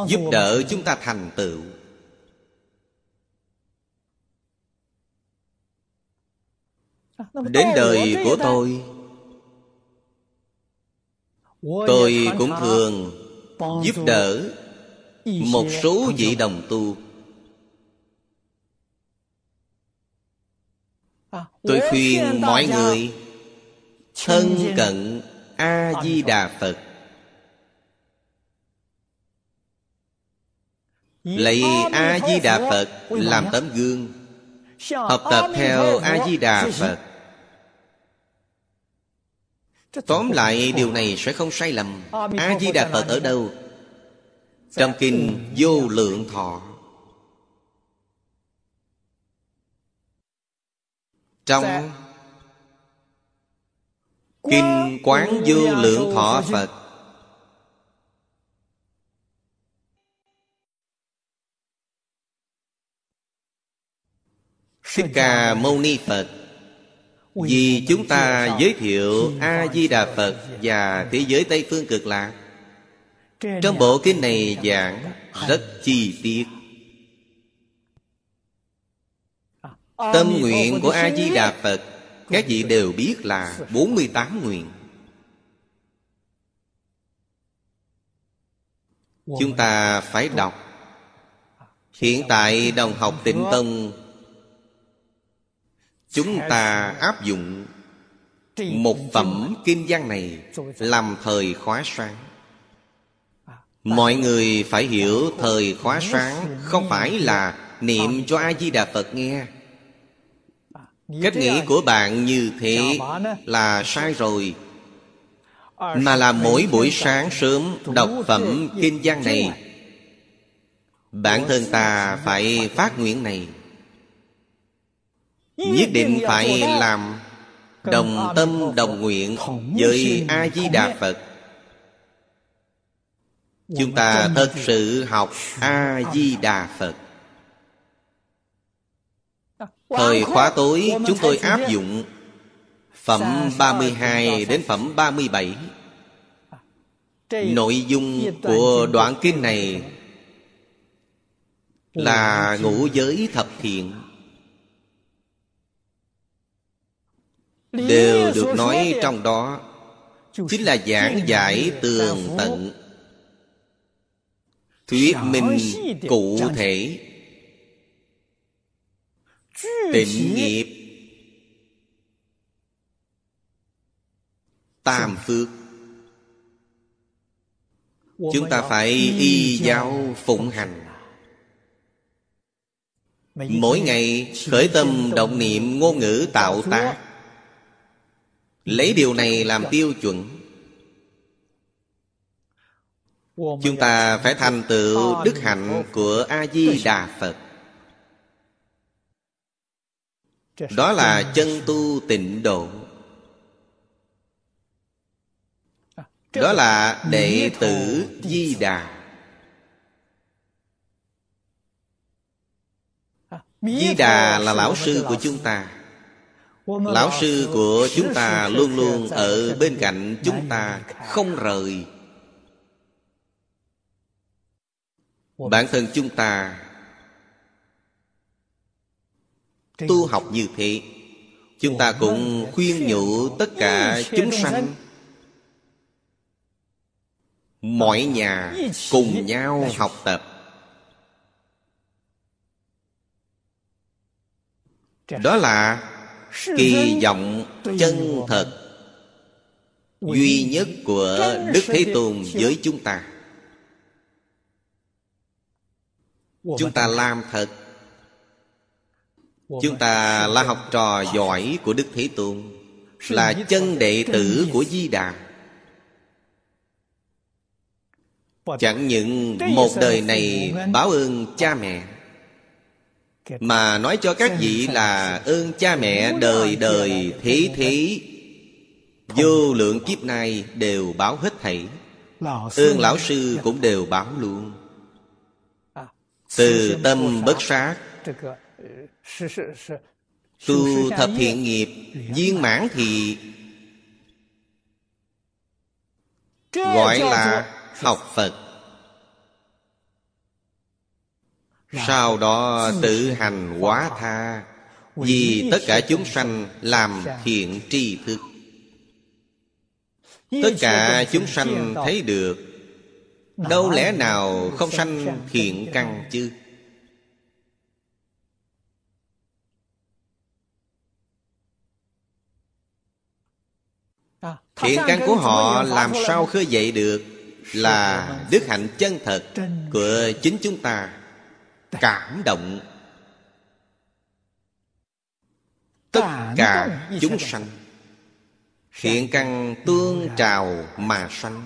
Giúp đỡ chúng ta thành tựu. Đến đời của tôi Tôi cũng thường giúp đỡ Một số vị đồng tu. Tôi khuyên mọi người Thân cận A-di-đà Phật. Lấy A-di-đà Phật. Làm tấm gương. Học tập theo A-di-đà Phật. Tóm lại điều này sẽ không sai lầm. A-di-đà Phật ở đâu? Trong kinh vô lượng thọ. Trong Kinh Quán vô lượng thọ Phật. Thích Ca Mâu Ni Phật. Vì chúng ta giới thiệu A-di-đà Phật Và thế giới Tây Phương Cực Lạc. Trong bộ kinh này giảng rất chi tiết. Tâm nguyện của A-di-đà Phật các vị đều biết là 48 nguyện. Chúng ta phải đọc. Hiện tại đồng học tịnh tông, Chúng ta áp dụng Một phẩm kinh văn này Làm thời khóa sáng. Mọi người phải hiểu thời khóa sáng Không phải là niệm cho A-di-đà Phật nghe Cách nghĩ của bạn như thế là sai rồi. Mà là mỗi buổi sáng sớm đọc phẩm kinh văn này. Bản thân ta phải phát nguyện này. Nhất định phải làm Đồng tâm đồng nguyện Với A-di-đà Phật. Chúng ta thật sự học A-di-đà Phật Thời khóa tối chúng tôi áp dụng Phẩm 32 đến phẩm 37 Nội dung của đoạn kinh này Là ngũ giới thập thiện. Đều được nói trong đó. Chính là giảng giải tường tận. Thuyết minh cụ thể Tịnh nghiệp. Tam phước. Chúng ta phải y giáo phụng hành. Mỗi ngày khởi tâm động niệm ngôn ngữ tạo tác. Lấy điều này làm tiêu chuẩn. Chúng ta phải thành tựu đức hạnh của A-di-đà Phật Đó là chân. tu tịnh độ. Đó là đệ tử Di Đà. Di Đà là lão sư của chúng ta. Lão sư của chúng ta luôn luôn ở bên cạnh chúng ta Không rời. Bản thân chúng ta Tu học như thế Chúng ta cũng khuyên nhủ tất cả chúng sanh. Mọi nhà cùng nhau học tập. Đó là kỳ vọng chân thật Duy nhất của Đức Thế Tôn với chúng ta. Chúng ta làm thật Chúng ta là học trò giỏi của Đức Thế Tôn Là chân đệ tử của Di Đà. Chẳng những một đời này báo ơn cha mẹ Mà nói cho các vị là ơn cha mẹ đời đời thế thế. Vô lượng kiếp này đều báo hết thảy. Ơn lão sư cũng đều báo luôn. Từ tâm bất sát Tu thập thiện nghiệp Viên mãn thì Gọi là học Phật. Sau đó tự hành hóa tha Vì tất cả chúng sanh làm thiện tri thức. Tất cả chúng sanh thấy được Đâu lẽ nào không sanh thiện căn chứ Thiện căn của họ làm sao khơi dậy được Là đức hạnh chân thật Của chính chúng ta. Cảm động. Tất cả chúng sanh. Thiện căn tương trào mà sanh.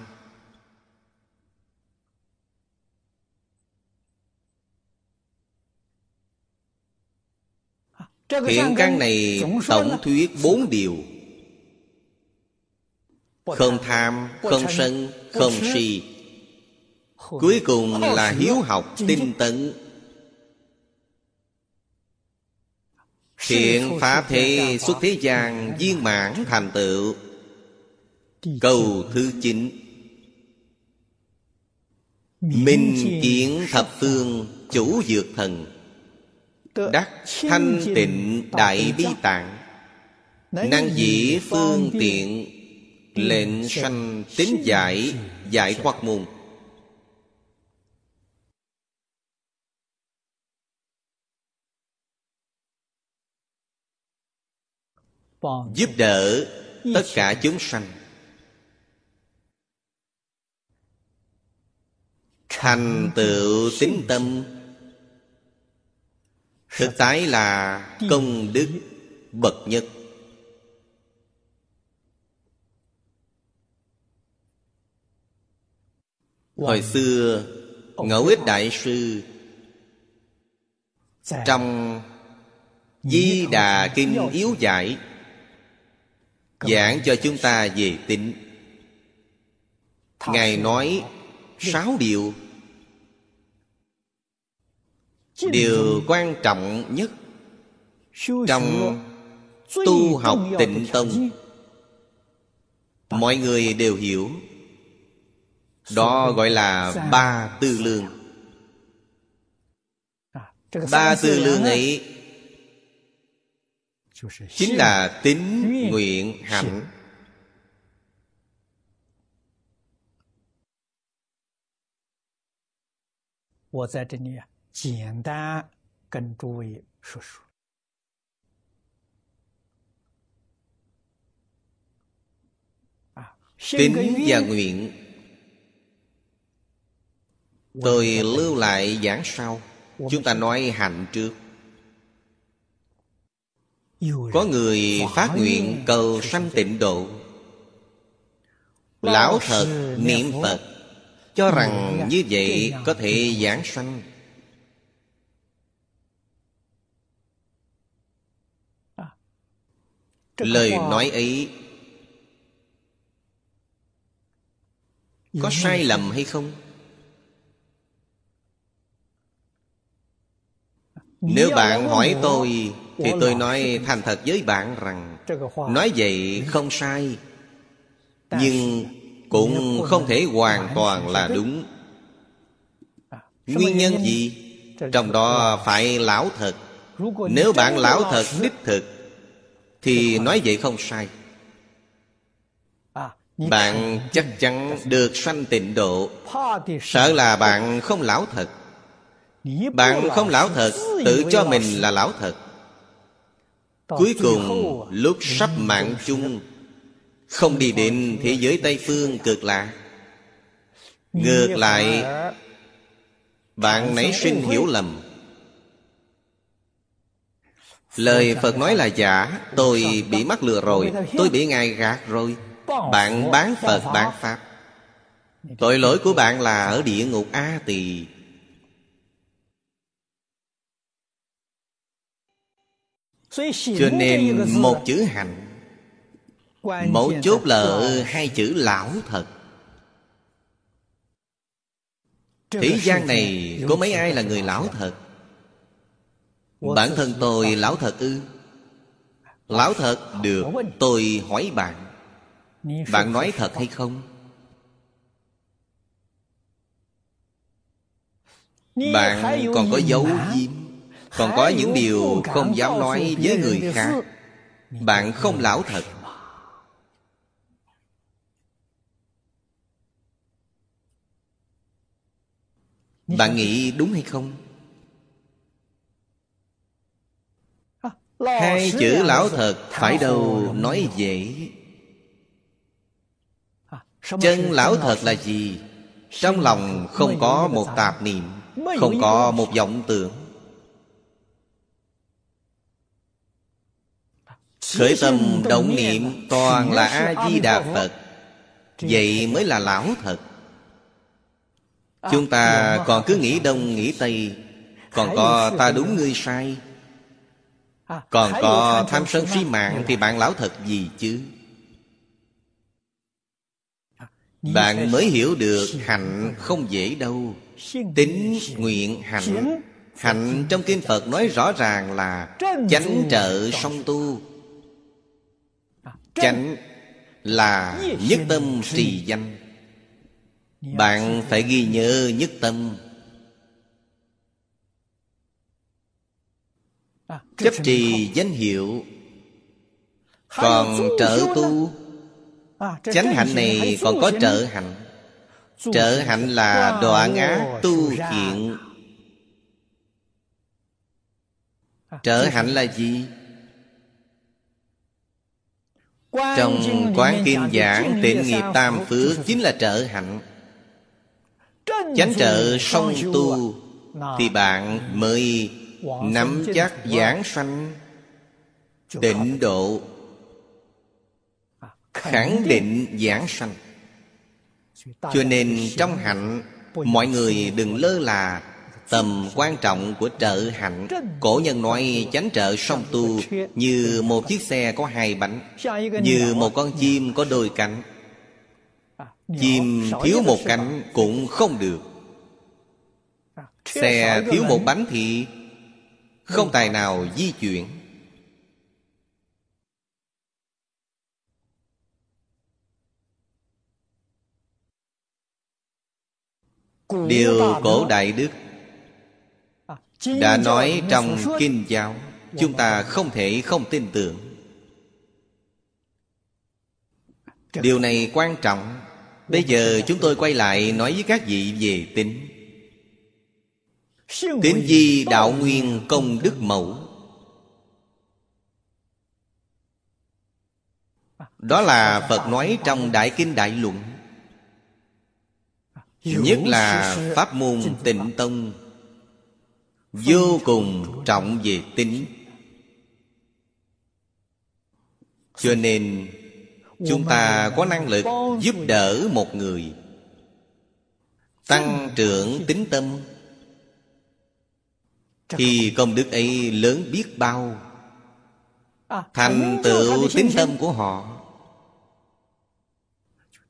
Thiện căn này tổng thuyết bốn điều Không tham, không sân, không si. Cuối cùng là hiếu học tinh tấn. Thiện Pháp thế xuất thế gian viên mãn thành tựu. Câu thứ chín. Minh kiến thập phương chủ dược thần. Đắc thanh tịnh đại bi tạng. Năng dĩ phương tiện Lệnh sanh tính giải Giải thoát môn Giúp đỡ tất cả chúng sanh. Thành tựu tính tâm. Thực tại là công đức bậc nhất Hồi xưa Ngẫu ích Đại Sư Trong Di Đà Kinh Yếu Giải Giảng cho chúng ta về tính. Ngài nói Sáu điều. Điều quan trọng nhất Trong tu học tịnh tông. Mọi người đều hiểu đó gọi là ba tư lương. Ba tư lương ấy Chính là tính nguyện hạnh Tính và nguyện. Tôi lưu lại giảng sau. Chúng ta nói hạnh trước. Có người phát nguyện cầu sanh tịnh độ. Lão thật niệm Phật, Cho rằng như vậy có thể giảng sanh. Lời nói ấy, có sai lầm hay không? Nếu bạn hỏi tôi thì tôi nói thành thật với bạn rằng nói vậy không sai nhưng cũng không thể hoàn toàn là đúng. Nguyên nhân gì? trong đó phải lão thật. Nếu bạn lão thật đích thực thì nói vậy không sai. Bạn chắc chắn được sanh tịnh độ. Sợ là bạn không lão thật bạn không lão thật tự cho mình là lão thật. Cuối cùng lúc sắp mạng chung không đi đến thế giới tây phương cực lạc ngược lại bạn nảy sinh hiểu lầm. Lời Phật nói là giả Tôi bị mắc lừa rồi Tôi bị Ngài gạt rồi. Bạn bán Phật bán Pháp. Tội lỗi của bạn là ở địa ngục A Tỳ Cho nên một chữ hành Mấu chốt là ở hai chữ lão thật. Thế gian này có mấy ai là người lão thật? Bản thân tôi lão thật ư? Lão thật được Tôi hỏi bạn. Bạn nói thật hay không? Bạn còn có dấu diêm còn có những điều không dám nói với người khác Bạn không lão thật Bạn nghĩ đúng hay không? Hai chữ lão thật phải đâu nói dễ Chân lão thật là gì? Trong lòng không có một tạp niệm, Không có một vọng tưởng Khởi tâm động niệm toàn là A-di-đà Phật. Vậy mới là lão thật. Chúng ta còn cứ nghĩ đông nghĩ tây. Còn có ta đúng ngươi sai. Còn có tham sân si mạng Thì bạn lão thật gì chứ? Bạn mới hiểu được hạnh không dễ đâu. Tính nguyện hạnh. Hạnh trong Kinh Phật nói rõ ràng là Chánh trợ song tu Chánh là nhất tâm trì danh. Bạn phải ghi nhớ nhất tâm. Chấp trì danh hiệu. Còn trợ tu, Chánh hạnh này còn có trợ hạnh. Trợ hạnh là đoạn á tu thiện. Trợ hạnh là gì? Trong quán kim giảng tịnh nghiệp tam phước Chính là trợ hạnh. Chánh trợ song tu Thì bạn mới nắm chắc giảng sanh. Định độ Khẳng định giảng sanh. Cho nên trong hạnh Mọi người đừng lơ là Tầm quan trọng của trợ hạnh. Cổ nhân nói chánh trợ song tu Như một chiếc xe có hai bánh, Như một con chim có đôi cánh. Chim thiếu một cánh cũng không được. Xe thiếu một bánh thì Không tài nào di chuyển. Điều cổ đại đức đã nói trong kinh giáo Chúng ta không thể không tin tưởng. Điều này quan trọng. Bây giờ chúng tôi quay lại nói với các vị về tính. Tính di đạo nguyên công đức mẫu? Đó là Phật nói trong Đại Kinh Đại Luận. Nhất là Pháp môn tịnh tông Vô cùng trọng về tính. Cho nên, Chúng ta có năng lực giúp đỡ một người. Tăng trưởng tính tâm. Thì công đức ấy lớn biết bao, Thành tựu tính tâm của họ.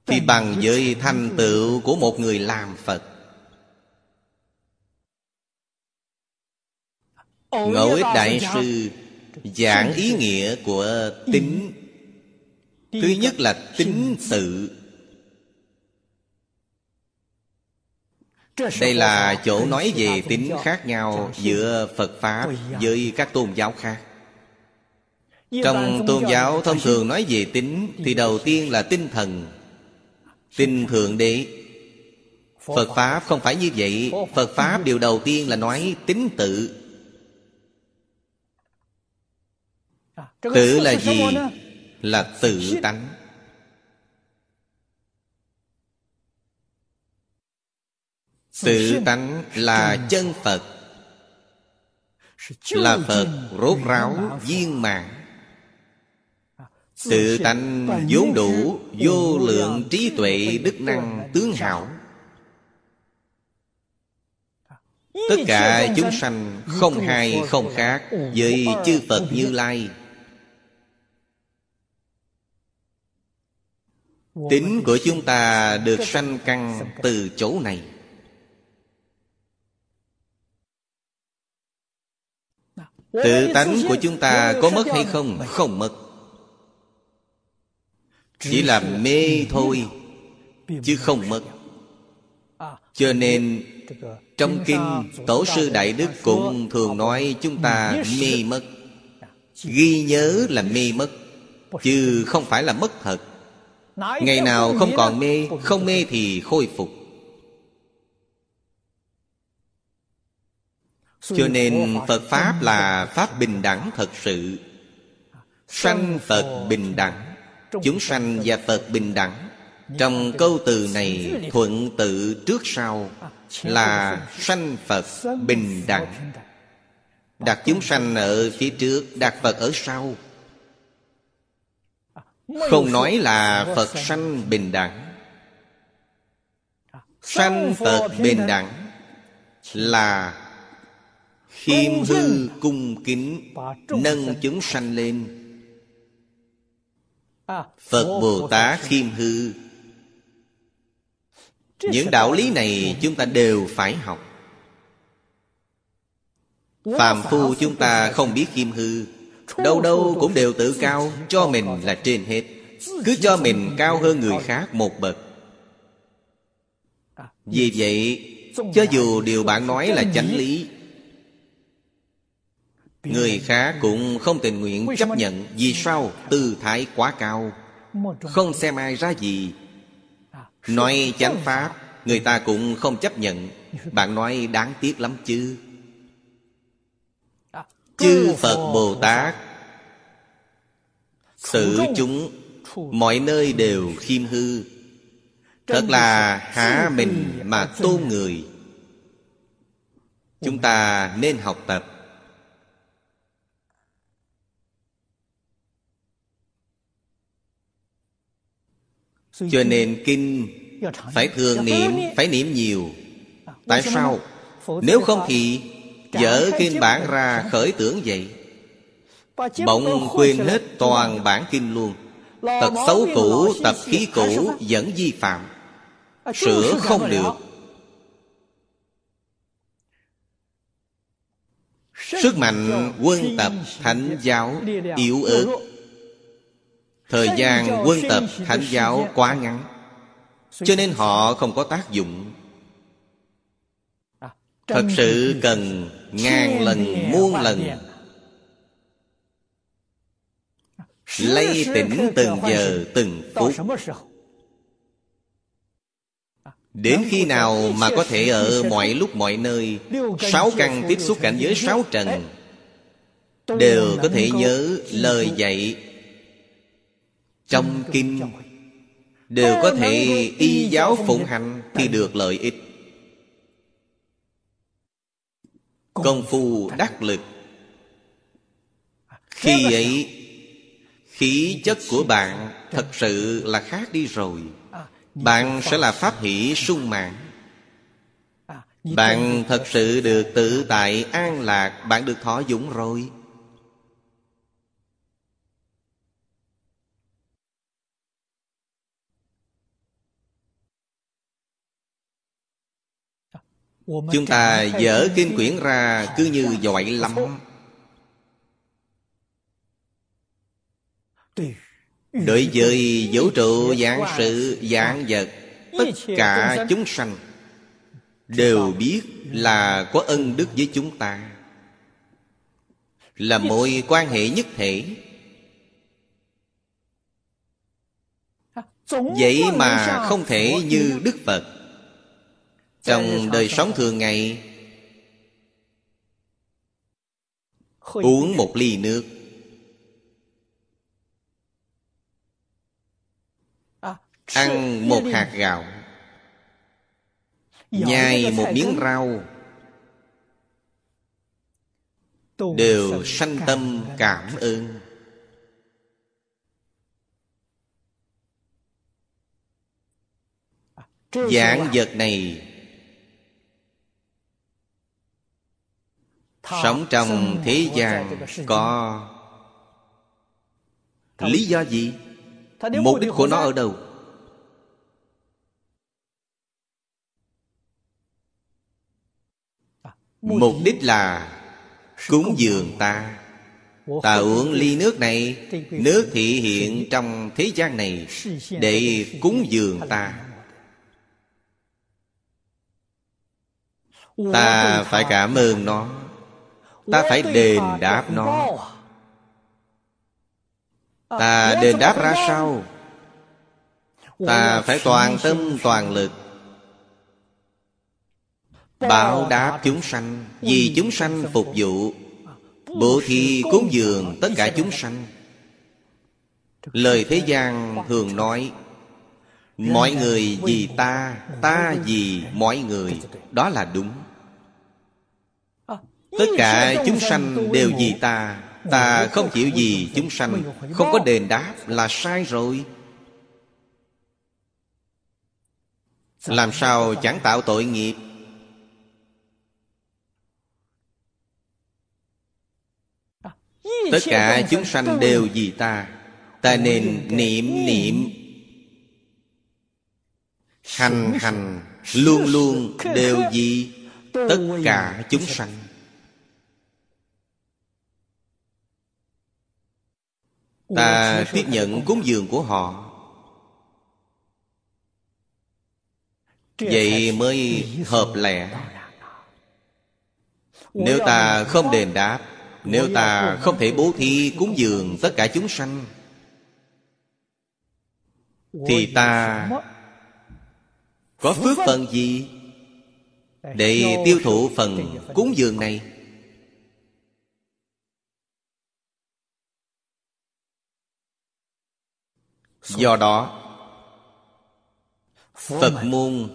Thì bằng với thành tựu của một người làm Phật Ngẫu ích Đại Sư Giảng ý nghĩa của tính. Thứ nhất là tính tự. Đây là chỗ nói về tính khác nhau Giữa Phật Pháp với các tôn giáo khác. Trong tôn giáo thông thường nói về tính Thì đầu tiên là tinh thần Tinh Thượng Đế. Phật Pháp không phải như vậy. Phật Pháp điều đầu tiên là nói tính tự Tự là gì? Là tự tánh. Tự tánh là chân Phật. Là Phật rốt ráo viên mạng Tự tánh vốn đủ Vô lượng trí tuệ đức năng tướng hảo. Tất cả chúng sanh? không hai không khác Với chư Phật Như Lai Tính của chúng ta được sanh căn từ chỗ này. Tự tánh của chúng ta có mất hay không? Không mất. Chỉ là mê thôi, Chứ không mất. Cho nên, Trong kinh Tổ sư Đại Đức cũng thường nói Chúng ta mê mất. Ghi nhớ là mê mất, Chứ không phải là mất thật. Ngày nào không còn mê Không mê thì khôi phục. Cho nên Phật Pháp là Pháp bình đẳng thật sự. Sanh Phật bình đẳng. Chúng sanh và Phật bình đẳng. Trong câu từ này thuận tự trước sau Là sanh Phật bình đẳng. Đặt chúng sanh ở phía trước Đặt Phật ở sau không nói là Phật sanh bình đẳng. Sanh tật bình đẳng Là Khiêm hư cung kính Nâng chúng sanh lên. Phật Bồ Tát khiêm hư. Những đạo lý này chúng ta đều phải học. Phàm phu chúng ta không biết khiêm hư. Đâu đâu cũng đều tự cao Cho mình là trên hết. Cứ cho mình cao hơn người khác một bậc. Vì vậy Cho dù điều bạn nói là chánh lý Người khác cũng không tình nguyện chấp nhận Vì sao? Tư thái quá cao. Không xem ai ra gì. Nói chánh pháp Người ta cũng không chấp nhận. Bạn nói đáng tiếc lắm chứ Chư Phật Bồ Tát. Sự chúng Mọi nơi đều khiêm hư. Thật là há mình mà tôn người. Chúng ta nên học tập. Cho nên kinh Phải thường niệm Phải niệm nhiều. Tại sao? Nếu không thì Dở kinh bản ra khởi tưởng vậy. Bỗng quên hết toàn bản kinh luôn. Tật xấu cũ Tập khí cũ Vẫn vi phạm. Sửa không được. Sức mạnh quân tập thánh giáo yếu ớt. Thời gian quân tập thánh giáo quá ngắn Cho nên họ không có tác dụng. Thật sự cần ngàn lần muôn lần. Lây tỉnh từng giờ từng phút. Đến khi nào mà có thể ở mọi lúc mọi nơi Sáu căn tiếp xúc cảnh giới sáu trần. Đều có thể nhớ lời dạy Trong kinh. Đều có thể y giáo phụng hành Thì được lợi ích Công phu đắc lực. Khi ấy Khí chất của bạn Thật sự là khác đi rồi. Bạn sẽ là pháp hỷ sung mãn. Bạn thật sự được tự tại an lạc Bạn được thọ dụng rồi Chúng ta dở kinh quyển ra cứ như giỏi lắm. Đối với vũ trụ giảng sự giảng vật Tất cả chúng sanh. Đều biết là có ân đức với chúng ta. Là mối quan hệ nhất thể. Vậy mà không thể như Đức Phật Trong đời sống thường ngày Uống một ly nước. Ăn một hạt gạo. Nhai một miếng rau. Đều sanh tâm cảm ơn. Giảng vật này sống trong thế gian có lý do gì? Mục đích của nó ở đâu? Mục đích là cúng dường ta. Ta uống ly nước này nước thị hiện trong thế gian này để cúng dường ta. ta phải cảm ơn nó. Ta phải đền đáp nó. Ta đền đáp ra sao? Ta phải toàn tâm toàn lực. Báo đáp chúng sanh Vì chúng sanh phục vụ. Bố thí cúng dường tất cả chúng sanh. Lời thế gian thường nói Mọi người vì ta Ta vì mọi người. Đó là đúng Tất cả chúng sanh đều vì ta. Ta không chịu gì chúng sanh. Không có đền đáp là sai rồi. Làm sao chẳng tạo tội nghiệp? Tất cả chúng sanh đều vì ta. Ta nên niệm niệm. Hành hành Luôn luôn đều vì Tất cả chúng sanh Ta tiếp nhận cúng dường của họ. Vậy mới hợp lẽ. Nếu ta không đền đáp nếu ta không thể bố thí cúng dường tất cả chúng sanh Thì ta có phước phần gì? Để tiêu thụ phần cúng dường này Do đó Phật môn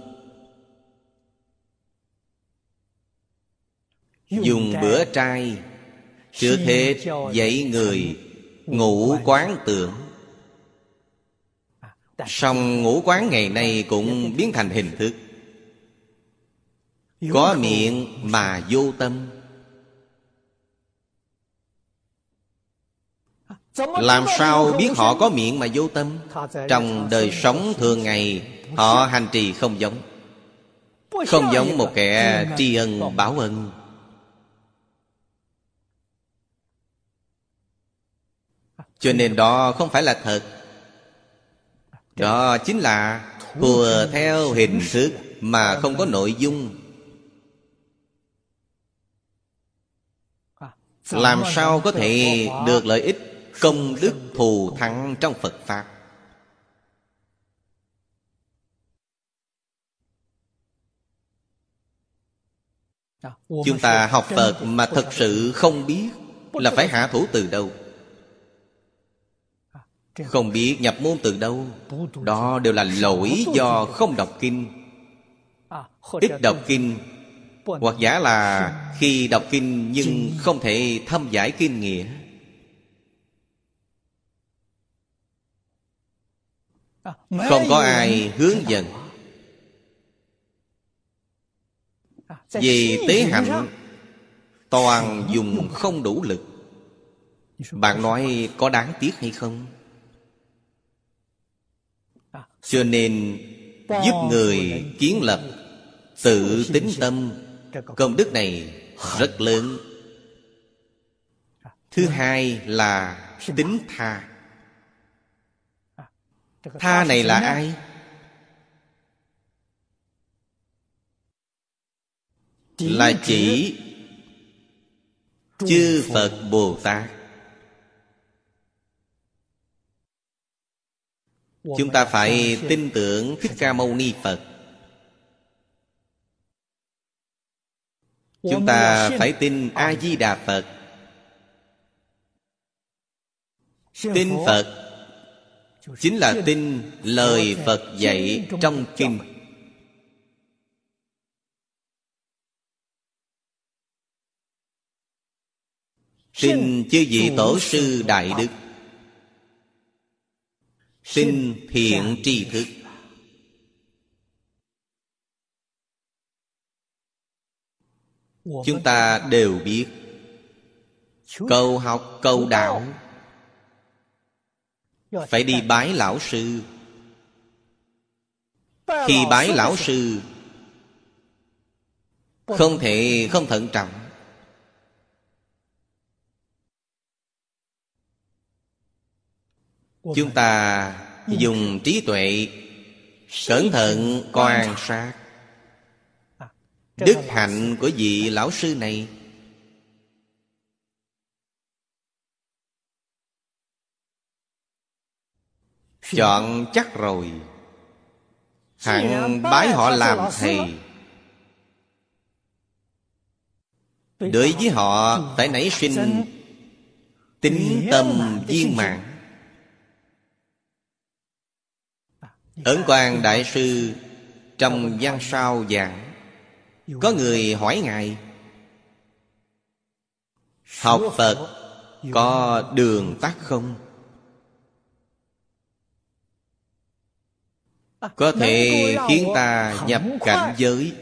Dùng bữa trai Trước hết dạy người ngủ quán tưởng. Song ngũ quán ngày nay cũng biến thành hình thức. Có miệng mà vô tâm Làm sao biết họ có miệng mà vô tâm? Trong đời sống thường ngày Họ hành trì không giống. Không giống một kẻ tri ân báo ân. Cho nên đó không phải là thật. Đó chính là Hùa theo hình thức Mà không có nội dung. Làm sao có thể được lợi ích Công đức thù thắng trong Phật Pháp. Chúng ta học Phật mà thật sự không biết Là phải hạ thủ từ đâu. Không biết nhập môn từ đâu, Đó đều là lỗi do không đọc kinh. Ít đọc kinh, Hoặc giả là khi đọc kinh nhưng không thể thâm giải kinh nghĩa. Không có ai hướng dẫn. Vì tế hạnh Toàn dùng không đủ lực. Bạn nói có đáng tiếc hay không? cho nên giúp người kiến lập tự tính tâm công đức này rất lớn. Thứ hai là tính tha tha này là ai? Là chỉ chư phật bồ tát. Chúng ta phải tin tưởng Thích Ca Mâu Ni Phật. Chúng ta phải tin A-di-đà Phật. Tin Phật Chính là tin lời Phật dạy trong Kinh. Tin chư vị Tổ sư Đại Đức Tin thiện tri thức. Chúng ta đều biết, Cầu học, cầu đạo phải đi bái lão sư. Khi bái lão sư Không thể không thận trọng. Chúng ta dùng trí tuệ Cẩn thận quan sát. Đức hạnh của vị lão sư này Chọn chắc rồi. Hẳn bái họ làm thầy Đối với họ phải nảy sinh Tính tâm viên mạng Ấn quan Đại Sư Trong văn sao giảng Có người hỏi Ngài Học Phật Có đường tắt không? Có thể khiến ta nhập cảnh giới.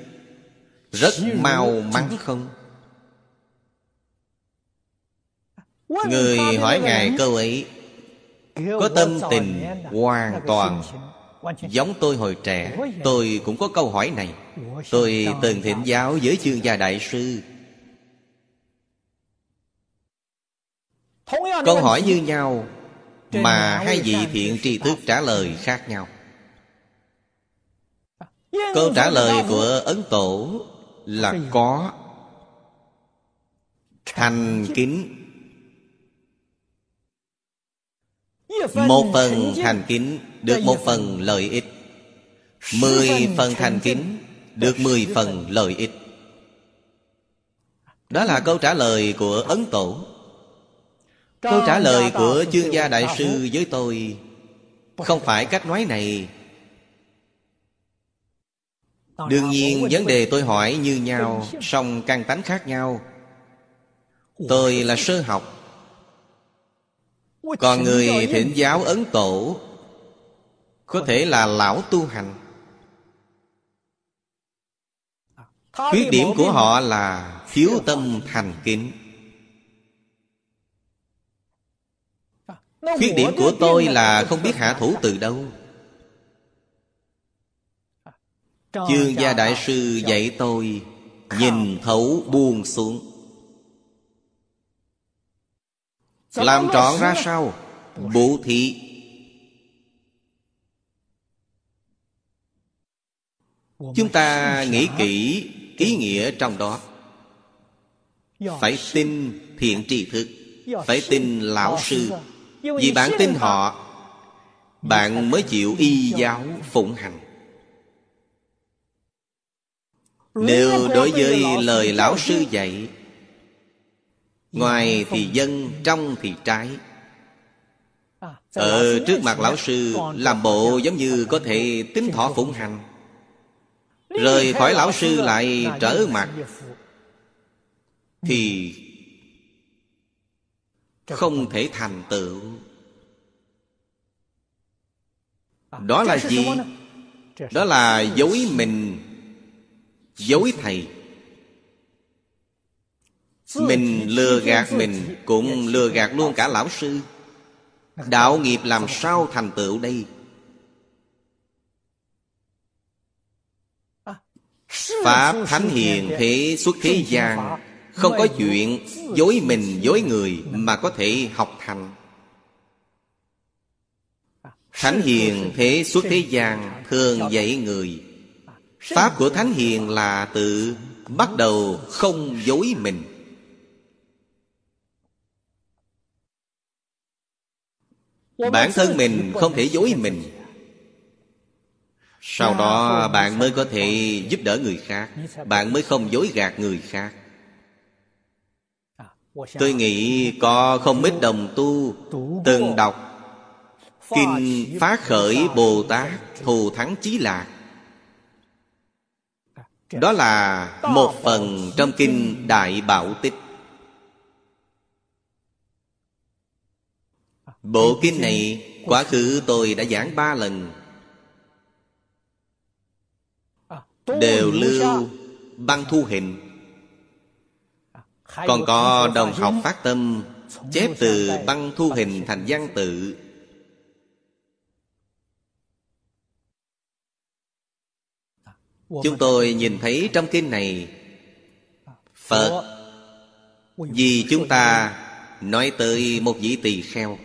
Rất mau mắn không? Người hỏi Ngài câu ấy Có tâm tình hoàn toàn Giống tôi hồi trẻ. Tôi cũng có câu hỏi này. Tôi từng thỉnh giáo với chương gia đại sư. Câu hỏi như nhau Mà hai vị thiện tri thức trả lời khác nhau Câu trả lời của Ấn Tổ là có Thành kính. Một phần thành kính Được một phần lợi ích. Mười phần thành kính Được mười phần lợi ích. Đó là câu trả lời của Ấn Tổ. Câu trả lời của chương gia đại sư với tôi Không phải cách nói này Đương nhiên vấn đề tôi hỏi như nhau song căn tánh khác nhau. Tôi là sơ học. Còn người thỉnh giáo Ấn Tổ Có thể là lão tu hành. Khuyết điểm của họ là thiếu tâm thành kính. Khuyết điểm của tôi là không biết hạ thủ từ đâu Chương gia đại sư dạy tôi Nhìn thấu buông xuống. Làm trọn ra sao? Bố thị Chúng ta nghĩ kỹ ý nghĩa trong đó. Phải tin thiện tri thức. Phải tin lão sư. Vì bạn tin họ Bạn mới chịu y giáo phụng hành nếu đối với lời lão sư dạy Ngoài thì dân, trong thì trái. Ở trước mặt lão sư Làm bộ giống như có thể tính thọ phụng hành. Rời khỏi lão sư lại trở mặt. Thì Không thể thành tựu. Đó là gì? Đó là dối mình Dối thầy. Mình lừa gạt mình Cũng lừa gạt luôn cả lão sư. Đạo nghiệp làm sao thành tựu đây? Pháp Thánh Hiền thế xuất thế gian, Không có chuyện dối mình dối người Mà có thể học thành. Thánh Hiền thế xuất thế gian, Thường dạy người. Pháp của Thánh Hiền là tự bắt đầu không dối mình. Bản thân mình không thể dối mình. Sau đó, bạn mới có thể giúp đỡ người khác. Bạn mới không dối gạt người khác. Tôi nghĩ có không ít đồng tu Từng đọc Kinh phá Khởi Bồ Tát Thù Thắng Chí Lạc đó là một phần trong kinh Đại Bảo Tích. Bộ kinh này Quá khứ tôi đã giảng ba lần. Đều lưu băng thu hình. Còn có đồng học phát tâm Chép từ băng thu hình thành văn tự Chúng tôi nhìn thấy trong kinh này Phật Vì chúng ta nói tới một vị tỳ kheo.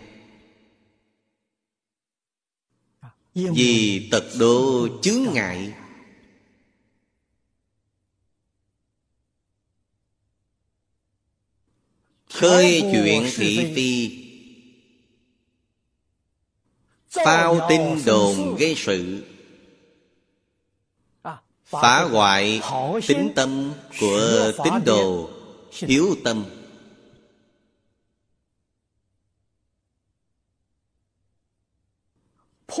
Vì tật độ chướng ngại. Khơi chuyện thị phi. Phao tin đồn gây sự Phá hoại tính tâm của tín đồ, Hiếu tâm.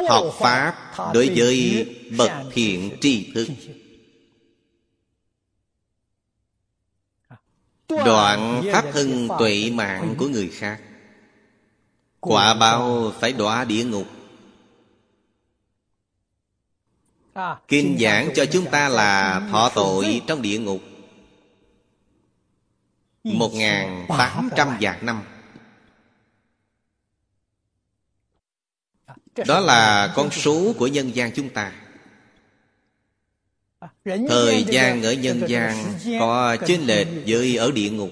Học Pháp đối với bậc thiện tri thức. Đoạn pháp thân tuệ mạng của người khác. Quả bao phải đọa địa ngục. Kinh giảng cho chúng ta là thọ tội trong địa ngục. Một ngàn tám trăm vạn năm. Đó là con số của nhân gian chúng ta. Thời gian ở nhân gian có chênh lệch với ở địa ngục.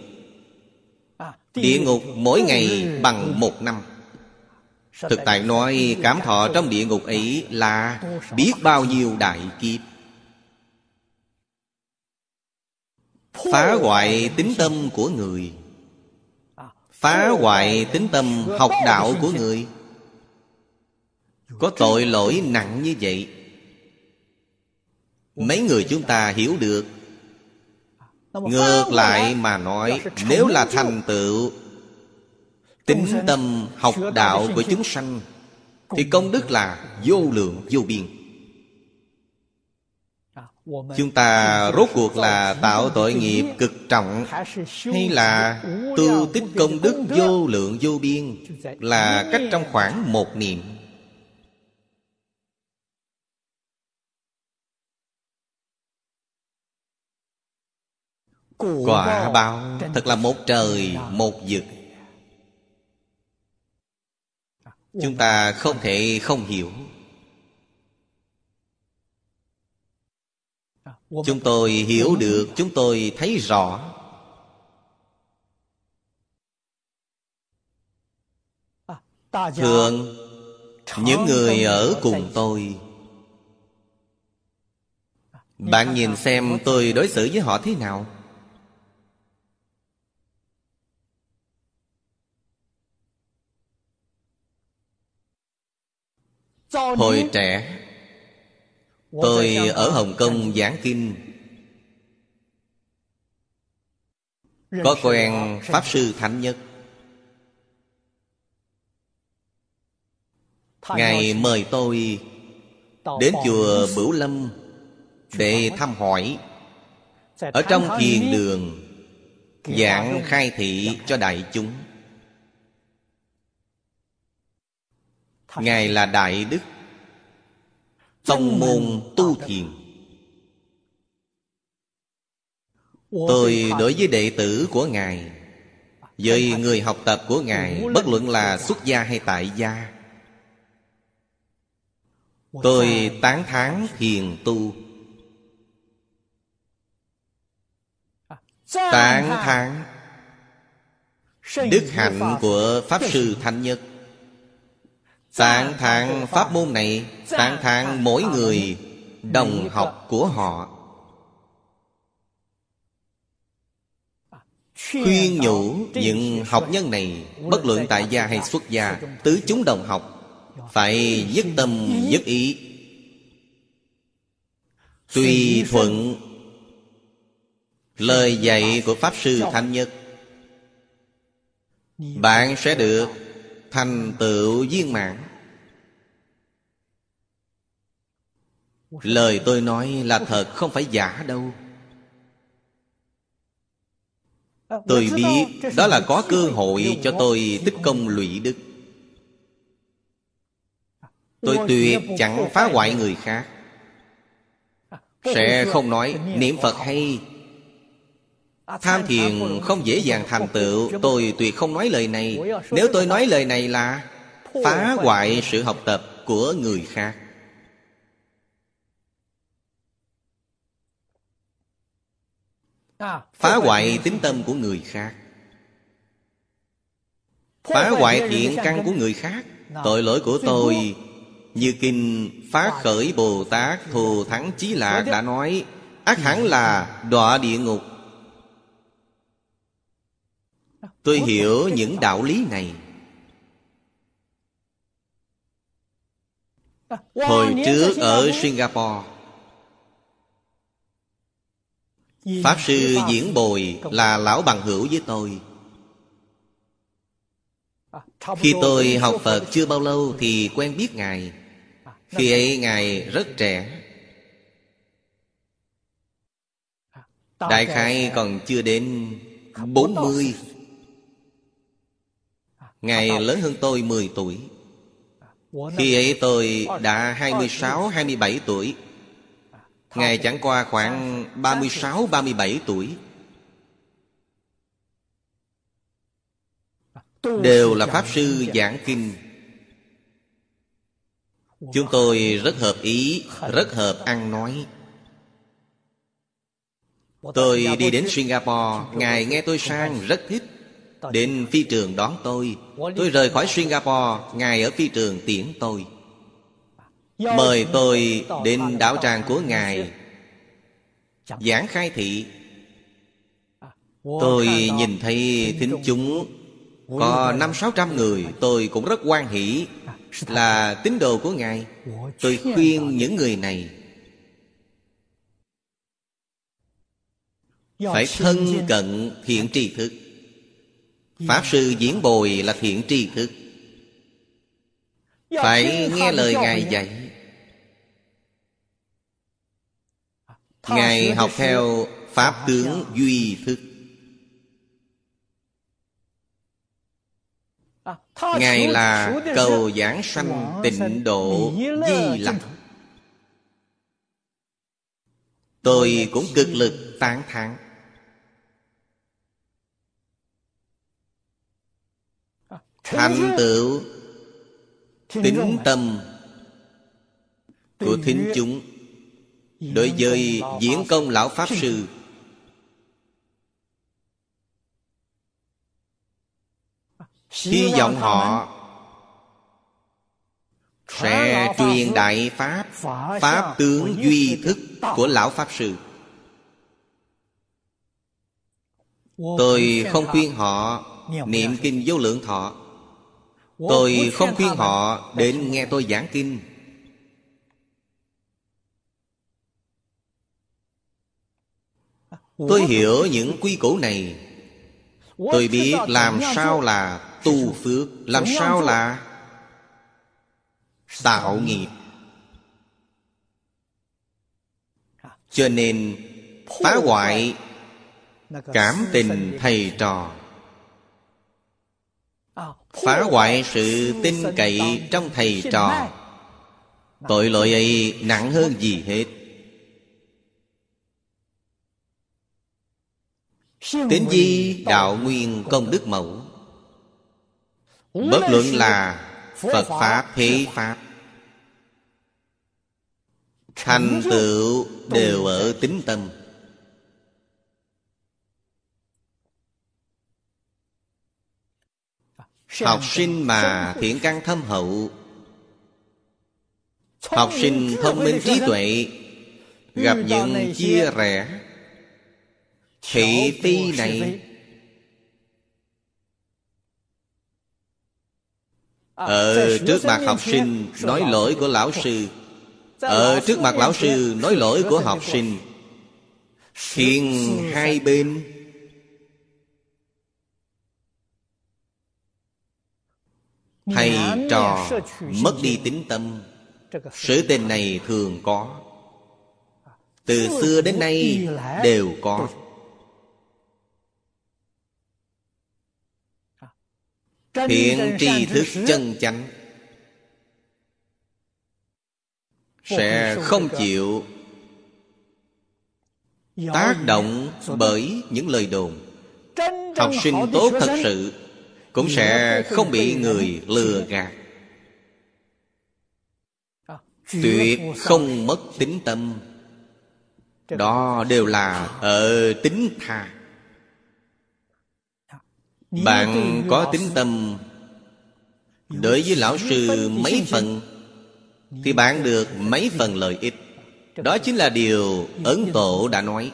Địa ngục mỗi ngày bằng một năm Thực tại nói cảm thọ trong địa ngục ấy là biết bao nhiêu đại kiếp. Phá hoại tính tâm của người. Phá hoại tính tâm học đạo của người. Có tội lỗi nặng như vậy Mấy người chúng ta hiểu được. Ngược lại mà nói Nếu là thành tựu Tính tâm học đạo của chúng sanh Thì công đức là vô lượng vô biên. Chúng ta rốt cuộc là tạo tội nghiệp cực trọng Hay là tu tích công đức vô lượng vô biên Là cách trong khoảng một niệm. Quả báo thật là một trời một vực Chúng ta không thể không hiểu. Chúng tôi hiểu được, Chúng tôi thấy rõ. Thường Những người ở cùng tôi, Bạn nhìn xem tôi đối xử với họ thế nào? Hồi trẻ Tôi ở Hồng Kông giảng kinh. Có quen Pháp Sư Thánh Nhất. Ngài mời tôi Đến chùa Bửu Lâm Để thăm hỏi. Ở trong thiền đường Giảng khai thị cho đại chúng Ngài là Đại Đức. Tông môn tu thiền. Tôi đối với đệ tử của Ngài Với người học tập của Ngài Bất luận là xuất gia hay tại gia. Tôi tán thán thiền tu. Tán thán. Đức hạnh của Pháp Sư Thanh Nhất Tạng thạng pháp môn này Tạng thạng mỗi người Đồng học của họ. Khuyên nhủ những học nhân này Bất luận tại gia hay xuất gia Tứ chúng đồng học Phải nhất tâm nhất ý. Tùy thuận Lời dạy của Pháp Sư Thanh Nhất. Bạn sẽ được thành tựu viên mãn lời tôi nói là thật không phải giả đâu. Tôi biết đó là có cơ hội cho tôi tích công lụy đức. Tôi tuyệt chẳng phá hoại người khác. Sẽ không nói niệm phật hay. Tham thiền không dễ dàng thành tựu. Tôi tuyệt không nói lời này. Nếu tôi nói lời này là Phá hoại sự học tập của người khác phá hoại tính tâm của người khác. Phá hoại thiện căn của người khác. Tội lỗi của tôi như kinh phá khởi bồ tát thù thắng chí lạc đã nói ác hẳn là đọa địa ngục. Tôi hiểu những đạo lý này. Hồi trước ở singapore pháp sư diễn bồi là lão bằng hữu với tôi. Khi tôi học phật chưa bao lâu thì quen biết ngài. Khi ấy ngài rất trẻ. Đại khái còn chưa đến bốn mươi. Ngài lớn hơn tôi 10 tuổi. Khi ấy tôi đã 26-27 tuổi. Ngài chẳng qua khoảng 36-37 tuổi. Đều là Pháp Sư giảng kinh. Chúng tôi rất hợp ý, rất hợp ăn nói. Tôi đi đến Singapore Ngài nghe tôi sang rất thích Đến phi trường đón tôi. Tôi rời khỏi Singapore Ngài ở phi trường tiễn tôi Mời tôi đến đảo tràng của Ngài. Giảng khai thị. Tôi nhìn thấy thính chúng Có năm sáu trăm người Tôi cũng rất quan hỷ Là tín đồ của Ngài. Tôi khuyên những người này Phải thân cận thiện tri thức. Pháp sư diễn bồi là thiện tri thức. Phải nghe lời Ngài dạy Ngài học theo Pháp tướng duy thức. Ngài là cầu giảng sanh tịnh độ di lặc. Tôi cũng cực lực tán thán. Thành tựu tính tâm của thính chúng đối với diễn công lão pháp sư, hy vọng họ sẽ truyền đại pháp pháp tướng duy thức của lão pháp sư. Tôi không khuyên họ niệm kinh vô lượng thọ. Tôi không khuyên họ đến nghe tôi giảng kinh. Tôi hiểu những quy củ này. Tôi biết làm sao là tu phước Làm sao là tạo nghiệp. Cho nên phá hoại cảm tình thầy trò. Phá hoại sự tin cậy trong thầy trò. tội lỗi ấy nặng hơn gì hết Tín di đạo nguyên công đức mẫu. Bất luận là Phật Pháp thế Pháp Thành tựu đều ở tính tâm. Học sinh mà thiện căn thâm hậu. Học sinh thông minh trí tuệ. Gặp những chia rẽ Thị phi này Ở trước mặt học sinh nói lỗi của lão sư. Ở trước mặt lão sư nói lỗi của học sinh. Khiến hai bên. Thầy trò mất đi tính tâm. Sự tình này thường có. Từ xưa đến nay đều có thiện tri thức chân chánh sẽ không chịu tác động bởi những lời đồn. Học sinh tốt thật sự cũng sẽ không bị người lừa gạt. Tuyệt không mất tính tâm. Đó đều là ở tính tha bạn có tính tâm đối với lão sư mấy phần thì bạn được mấy phần lợi ích. đó chính là điều ấn tổ đã nói.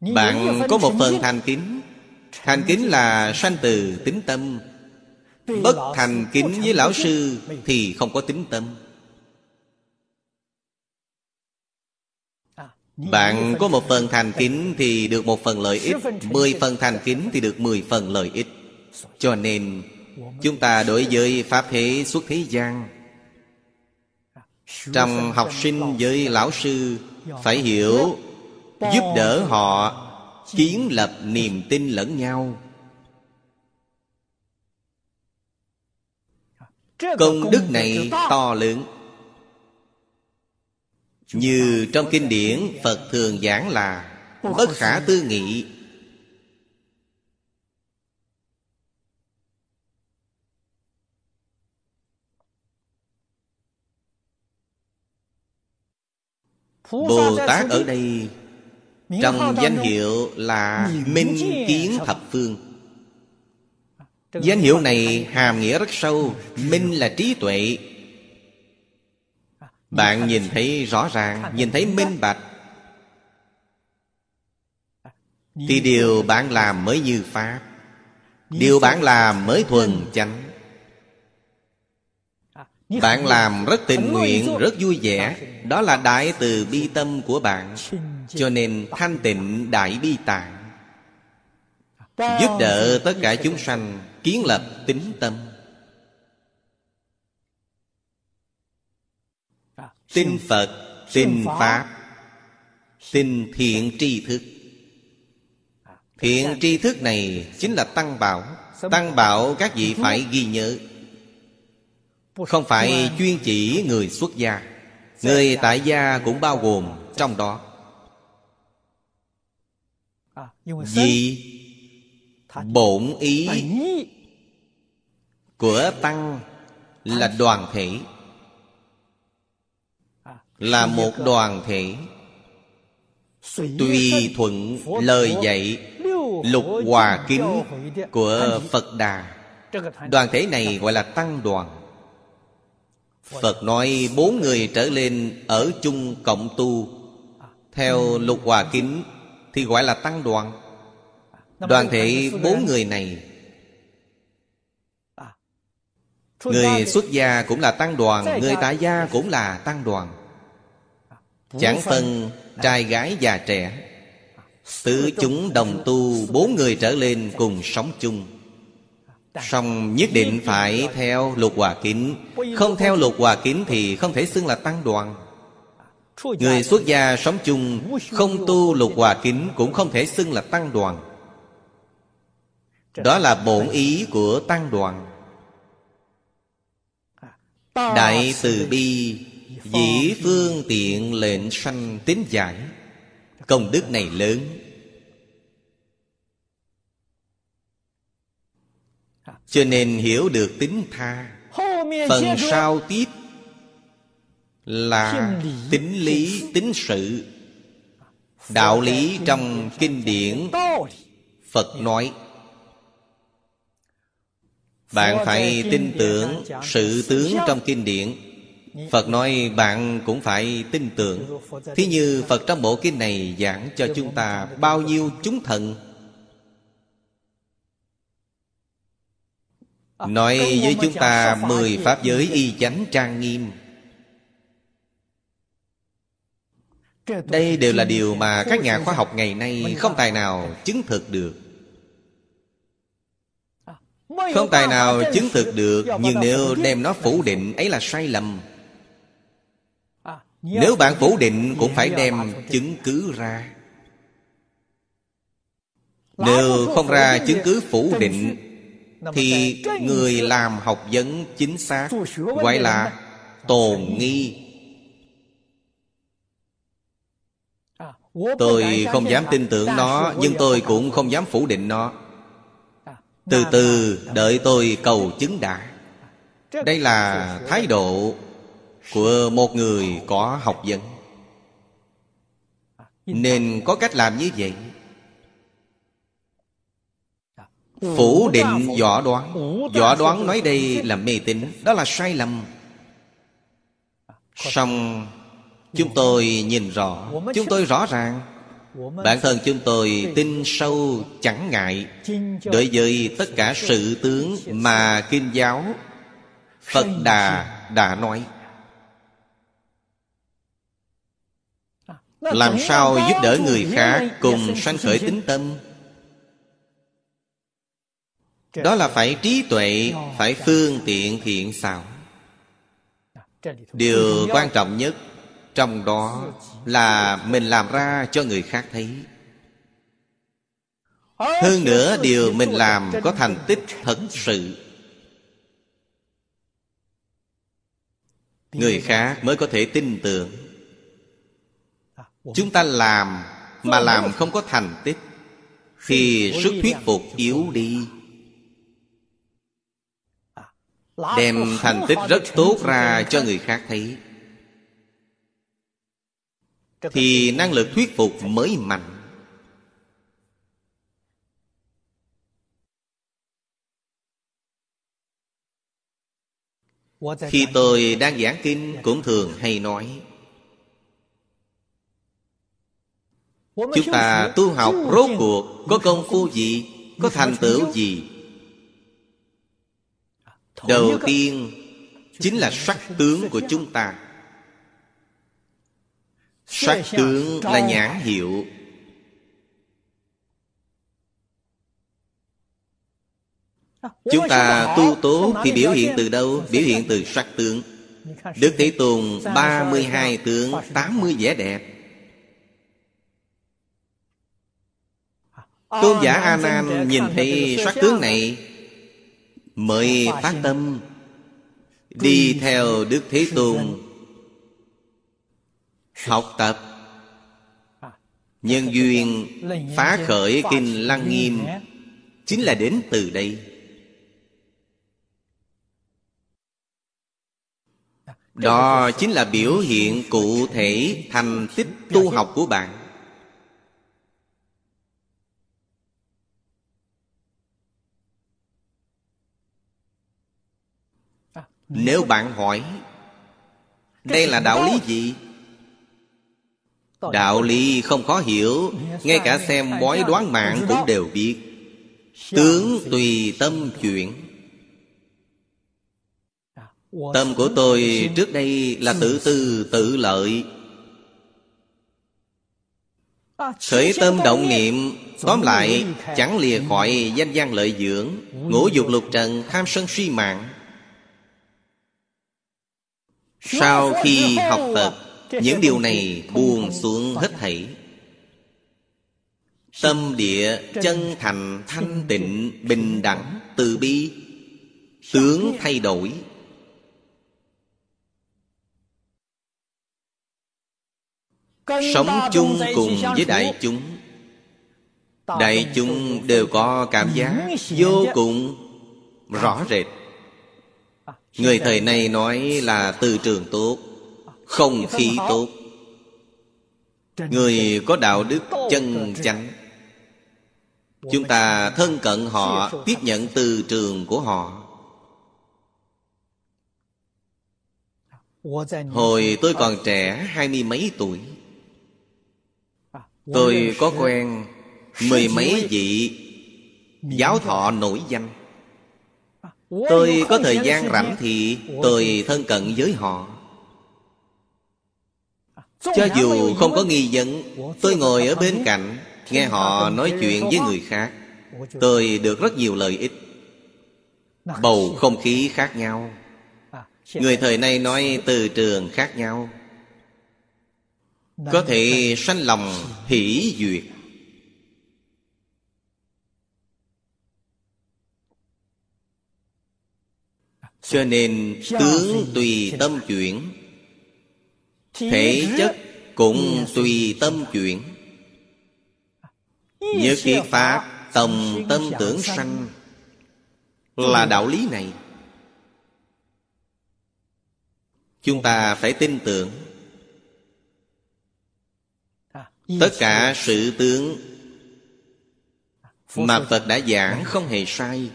Bạn có một phần thành kính. Thành kính là sanh từ tính tâm. Bất thành kính với lão sư thì không có tính tâm Bạn có một phần thành kính thì được một phần lợi ích Mười phần thành kính thì được mười phần lợi ích. Cho nên Chúng ta đối với Pháp thế xuất thế gian Trong học sinh với lão sư Phải hiểu Giúp đỡ họ Kiến lập niềm tin lẫn nhau. Công đức này to lớn như trong kinh điển, Phật thường giảng là, Bất khả tư nghị. Bồ Tát ở đây, Trong danh hiệu là Minh Kiến Thập Phương. Danh hiệu này hàm nghĩa rất sâu, Minh là trí tuệ bạn nhìn thấy rõ ràng, nhìn thấy minh bạch. Thì điều bạn làm mới như pháp, điều bạn làm mới thuần chánh. Bạn làm rất tình nguyện, rất vui vẻ, đó là đại từ bi tâm của bạn, cho nên thanh tịnh đại bi tạng, giúp đỡ tất cả chúng sanh kiến lập tính tâm. Tin phật tin pháp tin thiện tri thức. Thiện tri thức này chính là tăng bảo. Tăng bảo các vị phải ghi nhớ. Không phải chuyên chỉ người xuất gia. Người tại gia cũng bao gồm trong đó. Vì bổn ý của tăng là đoàn thể là một đoàn thể. tùy thuận lời dạy lục hòa kính của phật đà. Đoàn thể này gọi là tăng đoàn. Phật nói bốn người trở lên ở chung cộng tu. Theo lục hòa kính thì gọi là tăng đoàn. Đoàn thể bốn người này. Người xuất gia cũng là tăng đoàn người tại gia cũng là tăng đoàn Chẳng phân trai gái già trẻ. Tứ chúng đồng tu Bốn người trở lên cùng sống chung. Song nhất định phải theo lục hòa kính. Không theo lục hòa kính Thì không thể xưng là tăng đoàn. Người xuất gia sống chung Không tu lục hòa kính Cũng không thể xưng là tăng đoàn. Đó là bổn ý của tăng đoàn. Đại từ bi Dĩ phương tiện lệnh sanh tín giải Công đức này lớn. Cho nên hiểu được tính tha Phần sau tiếp Là tính lý, tính sự. Đạo lý trong kinh điển Phật nói Bạn phải tin tưởng sự tướng trong kinh điển. Phật nói bạn cũng phải tin tưởng. Thí như Phật trong bộ kinh này giảng cho chúng ta bao nhiêu chúng thần? Nói với chúng ta mười pháp giới y chánh trang nghiêm. Đây đều là điều mà các nhà khoa học ngày nay không tài nào chứng thực được. Không tài nào chứng thực được Nhưng nếu đem nó phủ định ấy là sai lầm nếu bạn phủ định cũng phải đem chứng cứ ra. Nếu không ra chứng cứ phủ định Thì người làm học vấn chính xác Gọi là tồn nghi. Tôi không dám tin tưởng nó Nhưng tôi cũng không dám phủ định nó. Từ từ đợi tôi cầu chứng đã. Đây là thái độ của một người có học vấn. Nên có cách làm như vậy. Phủ định võ đoán. Võ đoán nói đây là mê tín, Đó là sai lầm. Song Chúng tôi nhìn rõ. Chúng tôi rõ ràng. Bản thân chúng tôi tin sâu chẳng ngại Đối với tất cả sự tướng mà Kinh giáo Phật Đà đã nói. Làm sao giúp đỡ người khác cùng sanh khởi tính tâm? Đó là phải trí tuệ Phải phương tiện thiện xảo. Điều quan trọng nhất Trong đó là mình làm ra cho người khác thấy. Hơn nữa điều mình làm có thành tích thật sự. Người khác mới có thể tin tưởng Chúng ta làm Mà làm không có thành tích. Thì sức thuyết phục yếu đi, Đem thành tích rất tốt ra cho người khác thấy. Thì năng lực thuyết phục mới mạnh. Khi tôi đang giảng kinh, Cũng thường hay nói Chúng ta tu học rốt cuộc Có công phu gì Có thành tựu gì? Đầu tiên Chính là sắc tướng của chúng ta. Sắc tướng là nhãn hiệu. Chúng ta tu tốt thì biểu hiện từ đâu? Biểu hiện từ sắc tướng. Đức Thế Tôn 32 tướng 80 vẻ đẹp Tôn giả A Nan nhìn thấy sắc tướng này Mới phát tâm Đi theo Đức Thế Tôn. Học tập. Nhân duyên phá khởi kinh Lăng Nghiêm Chính là đến từ đây. Đó chính là biểu hiện cụ thể thành tích tu học của bạn Nếu bạn hỏi, Đây là đạo lý gì? Đạo lý không khó hiểu. Ngay cả xem bói đoán mạng cũng đều biết. Tướng tùy tâm chuyển. Tâm của tôi trước đây là tự tư, tự lợi. Khởi tâm động niệm, Tóm lại, chẳng lìa khỏi danh gian lợi dưỡng, Ngũ dục lục trần, tham sân suy mạng. Sau khi học tập Những điều này buông xuống hết thảy. Tâm địa chân thành, thanh tịnh, Bình đẳng, từ bi. Tướng thay đổi. Sống chung cùng với đại chúng. Đại chúng đều có cảm giác vô cùng rõ rệt. Người thời nay nói là từ trường tốt, Không khí tốt. Người có đạo đức chân chánh. Chúng ta thân cận họ, Tiếp nhận từ trường của họ. Hồi tôi còn trẻ, hai mươi mấy tuổi, Tôi có quen Mười mấy vị Giáo thọ nổi danh. Tôi có thời gian rảnh thì Tôi thân cận với họ. Cho dù không có nghi vấn Tôi ngồi ở bên cạnh Nghe họ nói chuyện với người khác. Tôi được rất nhiều lợi ích Bầu không khí khác nhau. Người thời nay nói từ trường khác nhau. Có thể sanh lòng hỷ duyệt Cho nên tướng tùy tâm chuyển, Thể chất cũng tùy tâm chuyển. Nhớ kiết Pháp Tầm tâm tưởng sanh Là đạo lý này. Chúng ta phải tin tưởng. Tất cả sự tướng mà phật đã giảng không hề sai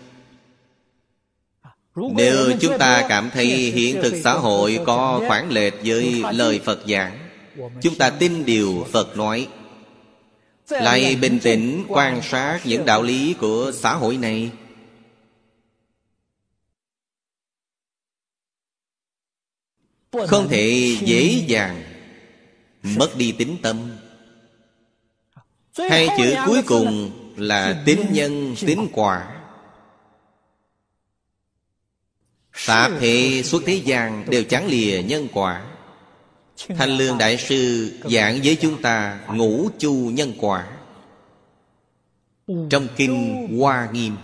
nếu chúng ta cảm thấy hiện thực xã hội có khoảng lệch với lời phật giảng chúng ta tin điều phật nói. lại bình tĩnh quan sát những đạo lý của xã hội này. Không thể dễ dàng mất đi tính tâm. Hai chữ cuối cùng là tính nhân tính quả Tạp hệ suốt thế gian đều chẳng lìa nhân quả. Thanh Lương Đại Sư giảng với chúng ta ngũ chu nhân quả. Trong Kinh Hoa Nghiêm.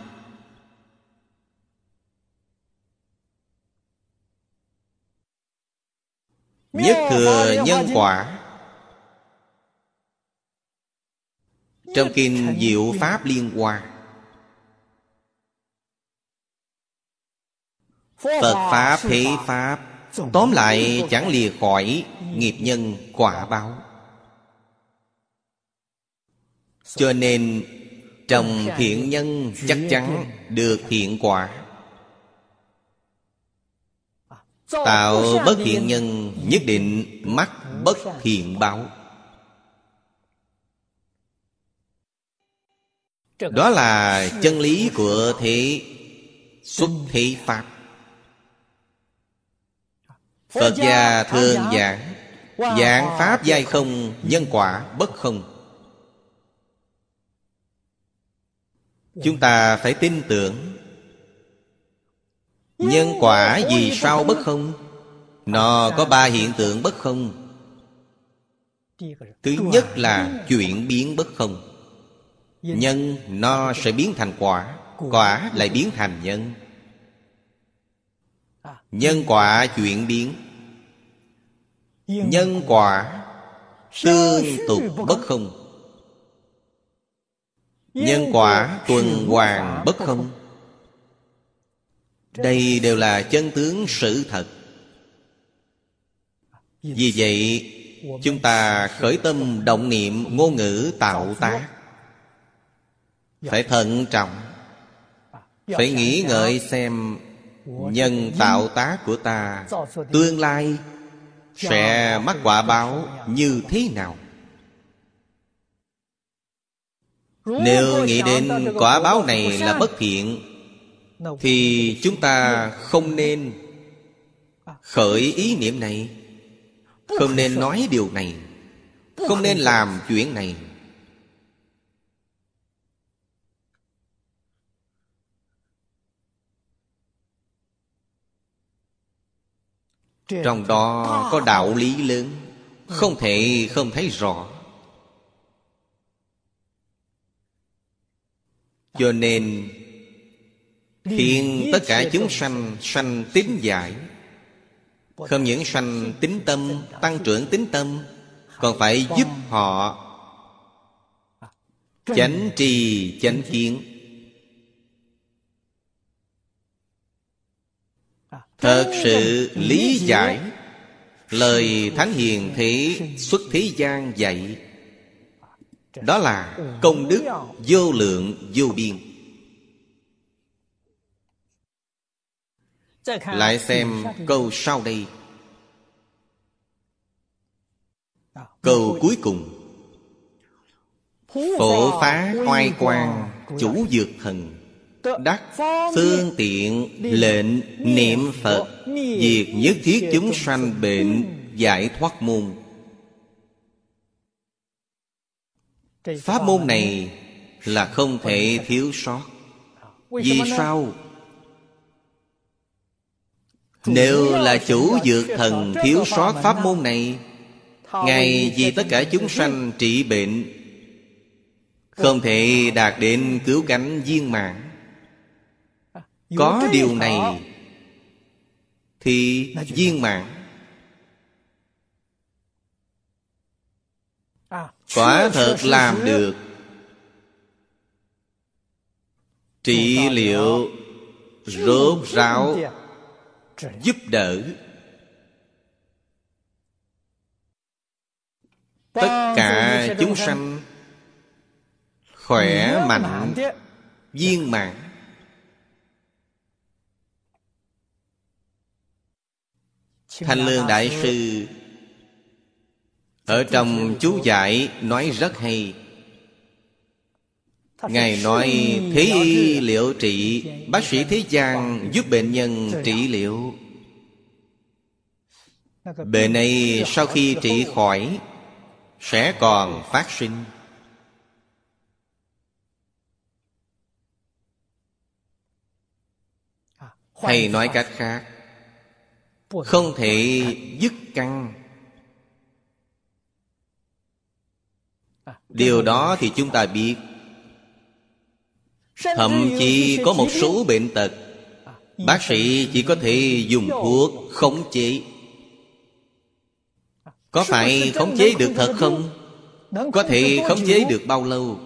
Nhất thừa nhân quả. Trong Kinh Diệu Pháp Liên Hoa. Phật Pháp thế Pháp. Tóm lại chẳng lìa khỏi nghiệp nhân quả báo. Cho nên Trồng thiện nhân chắc chắn được thiện quả. Tạo bất thiện nhân nhất định mắc bất thiện báo. Đó là chân lý của thế xuất thế Pháp Phật gia thường giảng Giảng Pháp giai không Nhân quả bất không. Chúng ta phải tin tưởng. Nhân quả vì sao bất không? Nó có ba hiện tượng bất không. Thứ nhất là chuyển biến bất không. Nhân nó sẽ biến thành quả Quả lại biến thành nhân. Nhân quả chuyển biến Nhân quả Tương tục bất không Nhân quả tuần hoàn bất không Đây đều là chân tướng sự thật. Vì vậy Chúng ta khởi tâm động niệm ngôn ngữ tạo tác. Phải thận trọng. Phải nghĩ ngợi xem Nhân tạo tác của ta Tương lai sẽ mắc quả báo như thế nào? Nếu nghĩ đến quả báo này là bất thiện, Thì chúng ta không nên Khởi ý niệm này. Không nên nói điều này. Không nên làm chuyện này. Trong đó có đạo lý lớn Không thể không thấy rõ. Cho nên Khiến tất cả chúng sanh Sanh tín giải. Không những sanh tính tâm Tăng trưởng tính tâm Còn phải giúp họ Chánh trì chánh kiến Thật sự lý giải. Lời Thánh Hiền Thế xuất thế gian dạy. Đó là công đức vô lượng vô biên. Lại xem câu sau đây. Câu cuối cùng. Phổ phá oai quan Chủ dược thần Đắc phương tiện lệnh niệm Phật Việc nhất thiết chúng sanh bệnh Giải thoát môn. Pháp môn này là không thể thiếu sót. Vì sao? Nếu là chủ dược thần thiếu sót pháp môn này Ngài vì tất cả chúng sanh trị bệnh Không thể đạt đến cứu cánh viên mạng có điều này thì viên mạng à, quả thật làm được. Trị liệu rốt ráo giúp đỡ tất cả chúng sanh khỏe mạnh viên mãn thanh lương đại sư. Ở trong chú giải nói rất hay. Ngài nói Thế y liệu trị Bác sĩ thế gian giúp bệnh nhân trị liệu? Bệnh này sau khi trị khỏi Sẽ còn phát sinh. Hay nói cách khác Không thể dứt căn Điều đó thì chúng ta biết. Thậm chí có một số bệnh tật. Bác sĩ chỉ có thể dùng thuốc khống chế. Có phải khống chế được thật không? Có thể khống chế được bao lâu?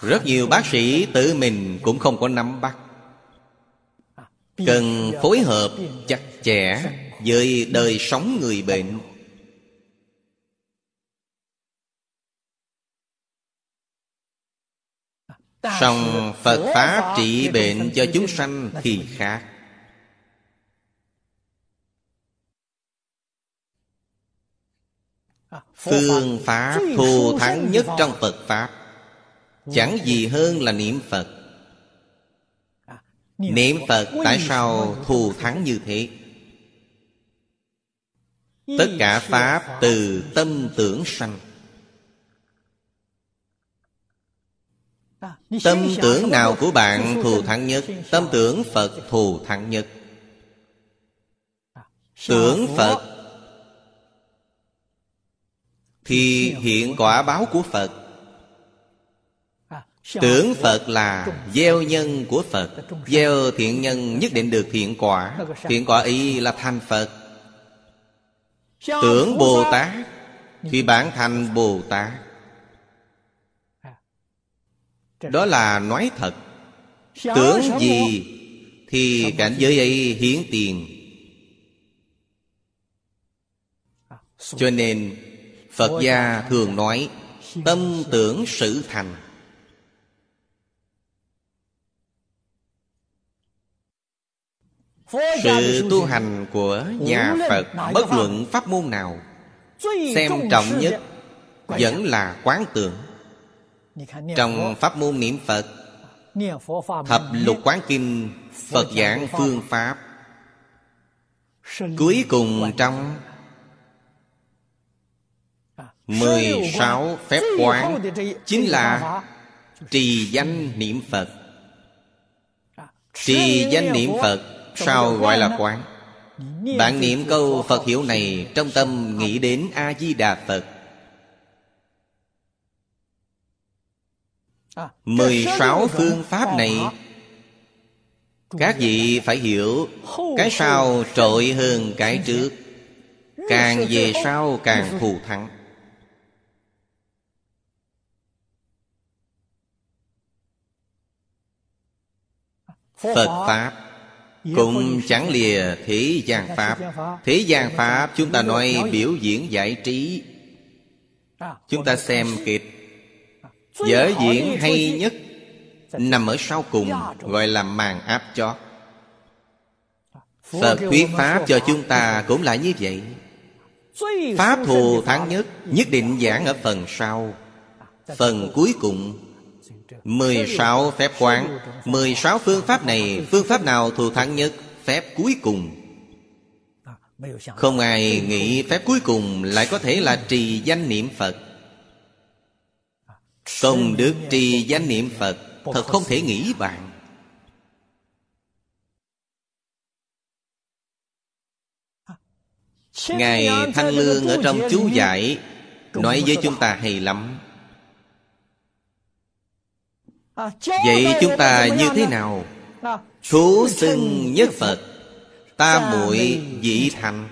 Rất nhiều bác sĩ tự mình cũng không có nắm bắt. Cần phối hợp chặt chẽ với đời sống người bệnh. Song phật pháp trị bệnh cho chúng sanh thì khác. Phương pháp thù thắng nhất trong phật pháp. Chẳng gì hơn là niệm phật. Niệm phật tại sao thù thắng như thế? Tất cả pháp từ tâm tưởng sanh. Tâm tưởng nào của bạn thù thắng nhất? Tâm tưởng Phật thù thắng nhất. Tưởng Phật Thì hiện quả báo của Phật. Tưởng Phật là gieo nhân của Phật. Gieo thiện nhân nhất định được thiện quả. Thiện quả ý là thành Phật. Tưởng Bồ Tát Thì bản thành Bồ Tát. Đó là nói thật. Tưởng gì thì cảnh giới ấy hiến tiền. Cho nên phật gia thường nói tâm tưởng sự thành sự tu hành của nhà phật bất luận pháp môn nào xem trọng nhất vẫn là quán tưởng trong pháp môn niệm phật thập lục quán kinh phật giảng phương pháp. Cuối cùng trong mười sáu phép quán chính là trì danh niệm phật. Trì danh niệm phật sao gọi là quán? Bạn niệm câu phật hiệu này trong tâm nghĩ đến a di đà phật Mười sáu phương pháp này Các vị phải hiểu Cái sau trội hơn cái trước. Càng về sau càng thù thắng. Phật Pháp Cũng chẳng lìa thế gian Pháp. Thế gian Pháp chúng ta nói biểu diễn giải trí. Chúng ta xem kịch Vở diễn hay nhất Nằm ở sau cùng Gọi là màn áp chót. Phật thuyết Pháp cho chúng ta cũng là như vậy. Pháp thù thắng nhất Nhất định giảng ở phần sau. Phần cuối cùng 16 phép quán. 16 phương pháp này, Phương pháp nào thù thắng nhất? Phép cuối cùng. Không ai nghĩ phép cuối cùng Lại có thể là trì danh niệm Phật. Công đức trì danh niệm Phật, Thật không thể nghĩ bạn Ngài Thanh Lương ở trong chú giải, Nói với chúng ta hay lắm. Vậy chúng ta như thế nào? Thú xưng nhất Phật Ta muội dị thành.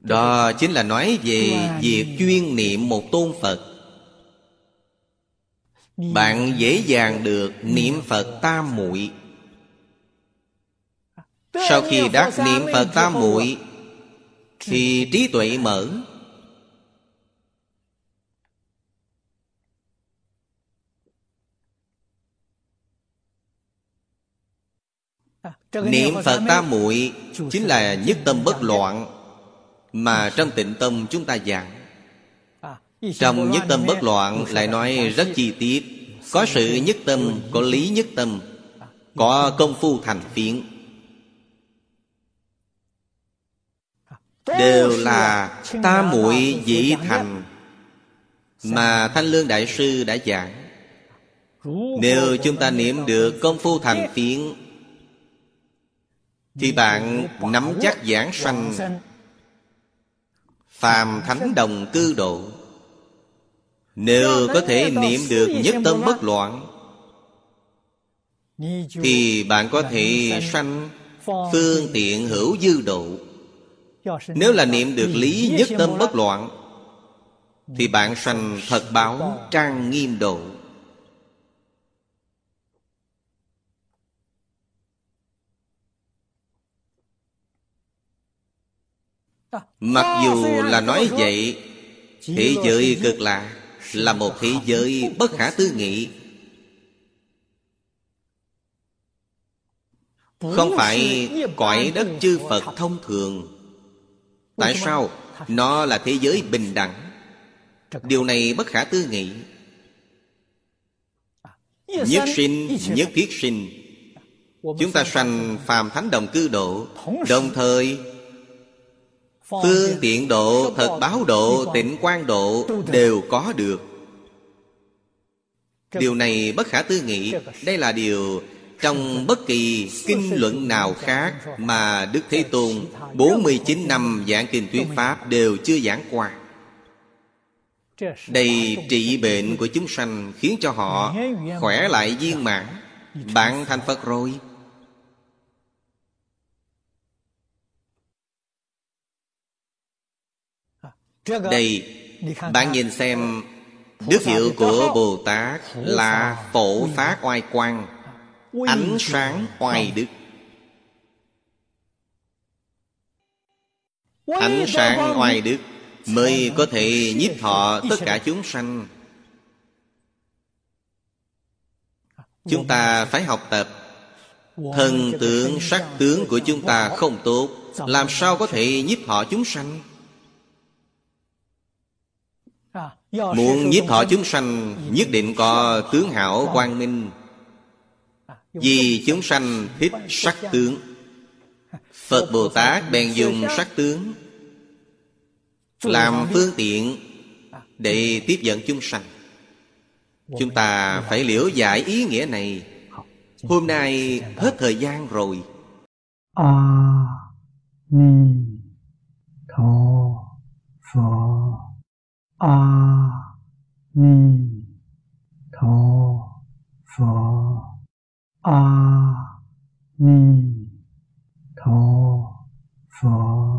Đó chính là nói về việc chuyên niệm một tôn Phật. Bạn dễ dàng được niệm Phật tam muội. Sau khi đắc niệm Phật tam muội Thì trí tuệ mở Niệm Phật tam muội Chính là nhất tâm bất loạn Mà trong tịnh tâm chúng ta giảng. Trong nhất tâm bất loạn Lại nói rất chi tiết. Có sự nhất tâm Có lý nhất tâm Có công phu thành phiến. Đều là ta muội dĩ thành Mà Thanh Lương Đại Sư đã giảng. Nếu chúng ta niệm được công phu thành phiến Thì bạn nắm chắc giảng sanh. Phàm thánh đồng cư độ. Nếu có thể niệm được nhất tâm bất loạn Thì bạn có thể sanh phương tiện hữu dư độ. nếu là niệm được lý nhất tâm bất loạn Thì bạn sanh thật báo trang nghiêm độ Mặc dù là nói vậy Thế giới cực lạ Là một thế giới bất khả tư nghị. Không phải cõi đất chư Phật thông thường. Tại sao? Nó là thế giới bình đẳng. Điều này bất khả tư nghị. Nhất sinh, nhất thiết sinh. Chúng ta sanh phàm thánh đồng cư độ. Đồng thời Phương tiện độ, thật báo độ, tịnh quan độ Đều có được. Điều này bất khả tư nghị. Đây là điều trong bất kỳ kinh luận nào khác Mà Đức Thế Tôn 49 năm giảng kinh thuyết Pháp Đều chưa giảng qua. Đây trị bệnh của chúng sanh Khiến cho họ khỏe lại viên mãn. Bạn thành Phật rồi Đây Bạn nhìn xem Đức hiệu của Bồ Tát Là phổ phát oai quang Ánh sáng oai đức. Ánh sáng oai đức Mới có thể nhiếp thọ tất cả chúng sanh. Chúng ta phải học tập. Thần tượng sắc tướng của chúng ta không tốt Làm sao có thể nhiếp thọ chúng sanh Muốn nhiếp thọ chúng sanh Nhất định có tướng hảo quang minh. Vì chúng sanh thích sắc tướng. Phật Bồ Tát bèn dùng sắc tướng Làm phương tiện Để tiếp dẫn chúng sanh. Chúng ta phải liễu giải ý nghĩa này. Hôm nay hết thời gian rồi. A Ni Tho Phật 阿弥陀佛。阿弥陀佛。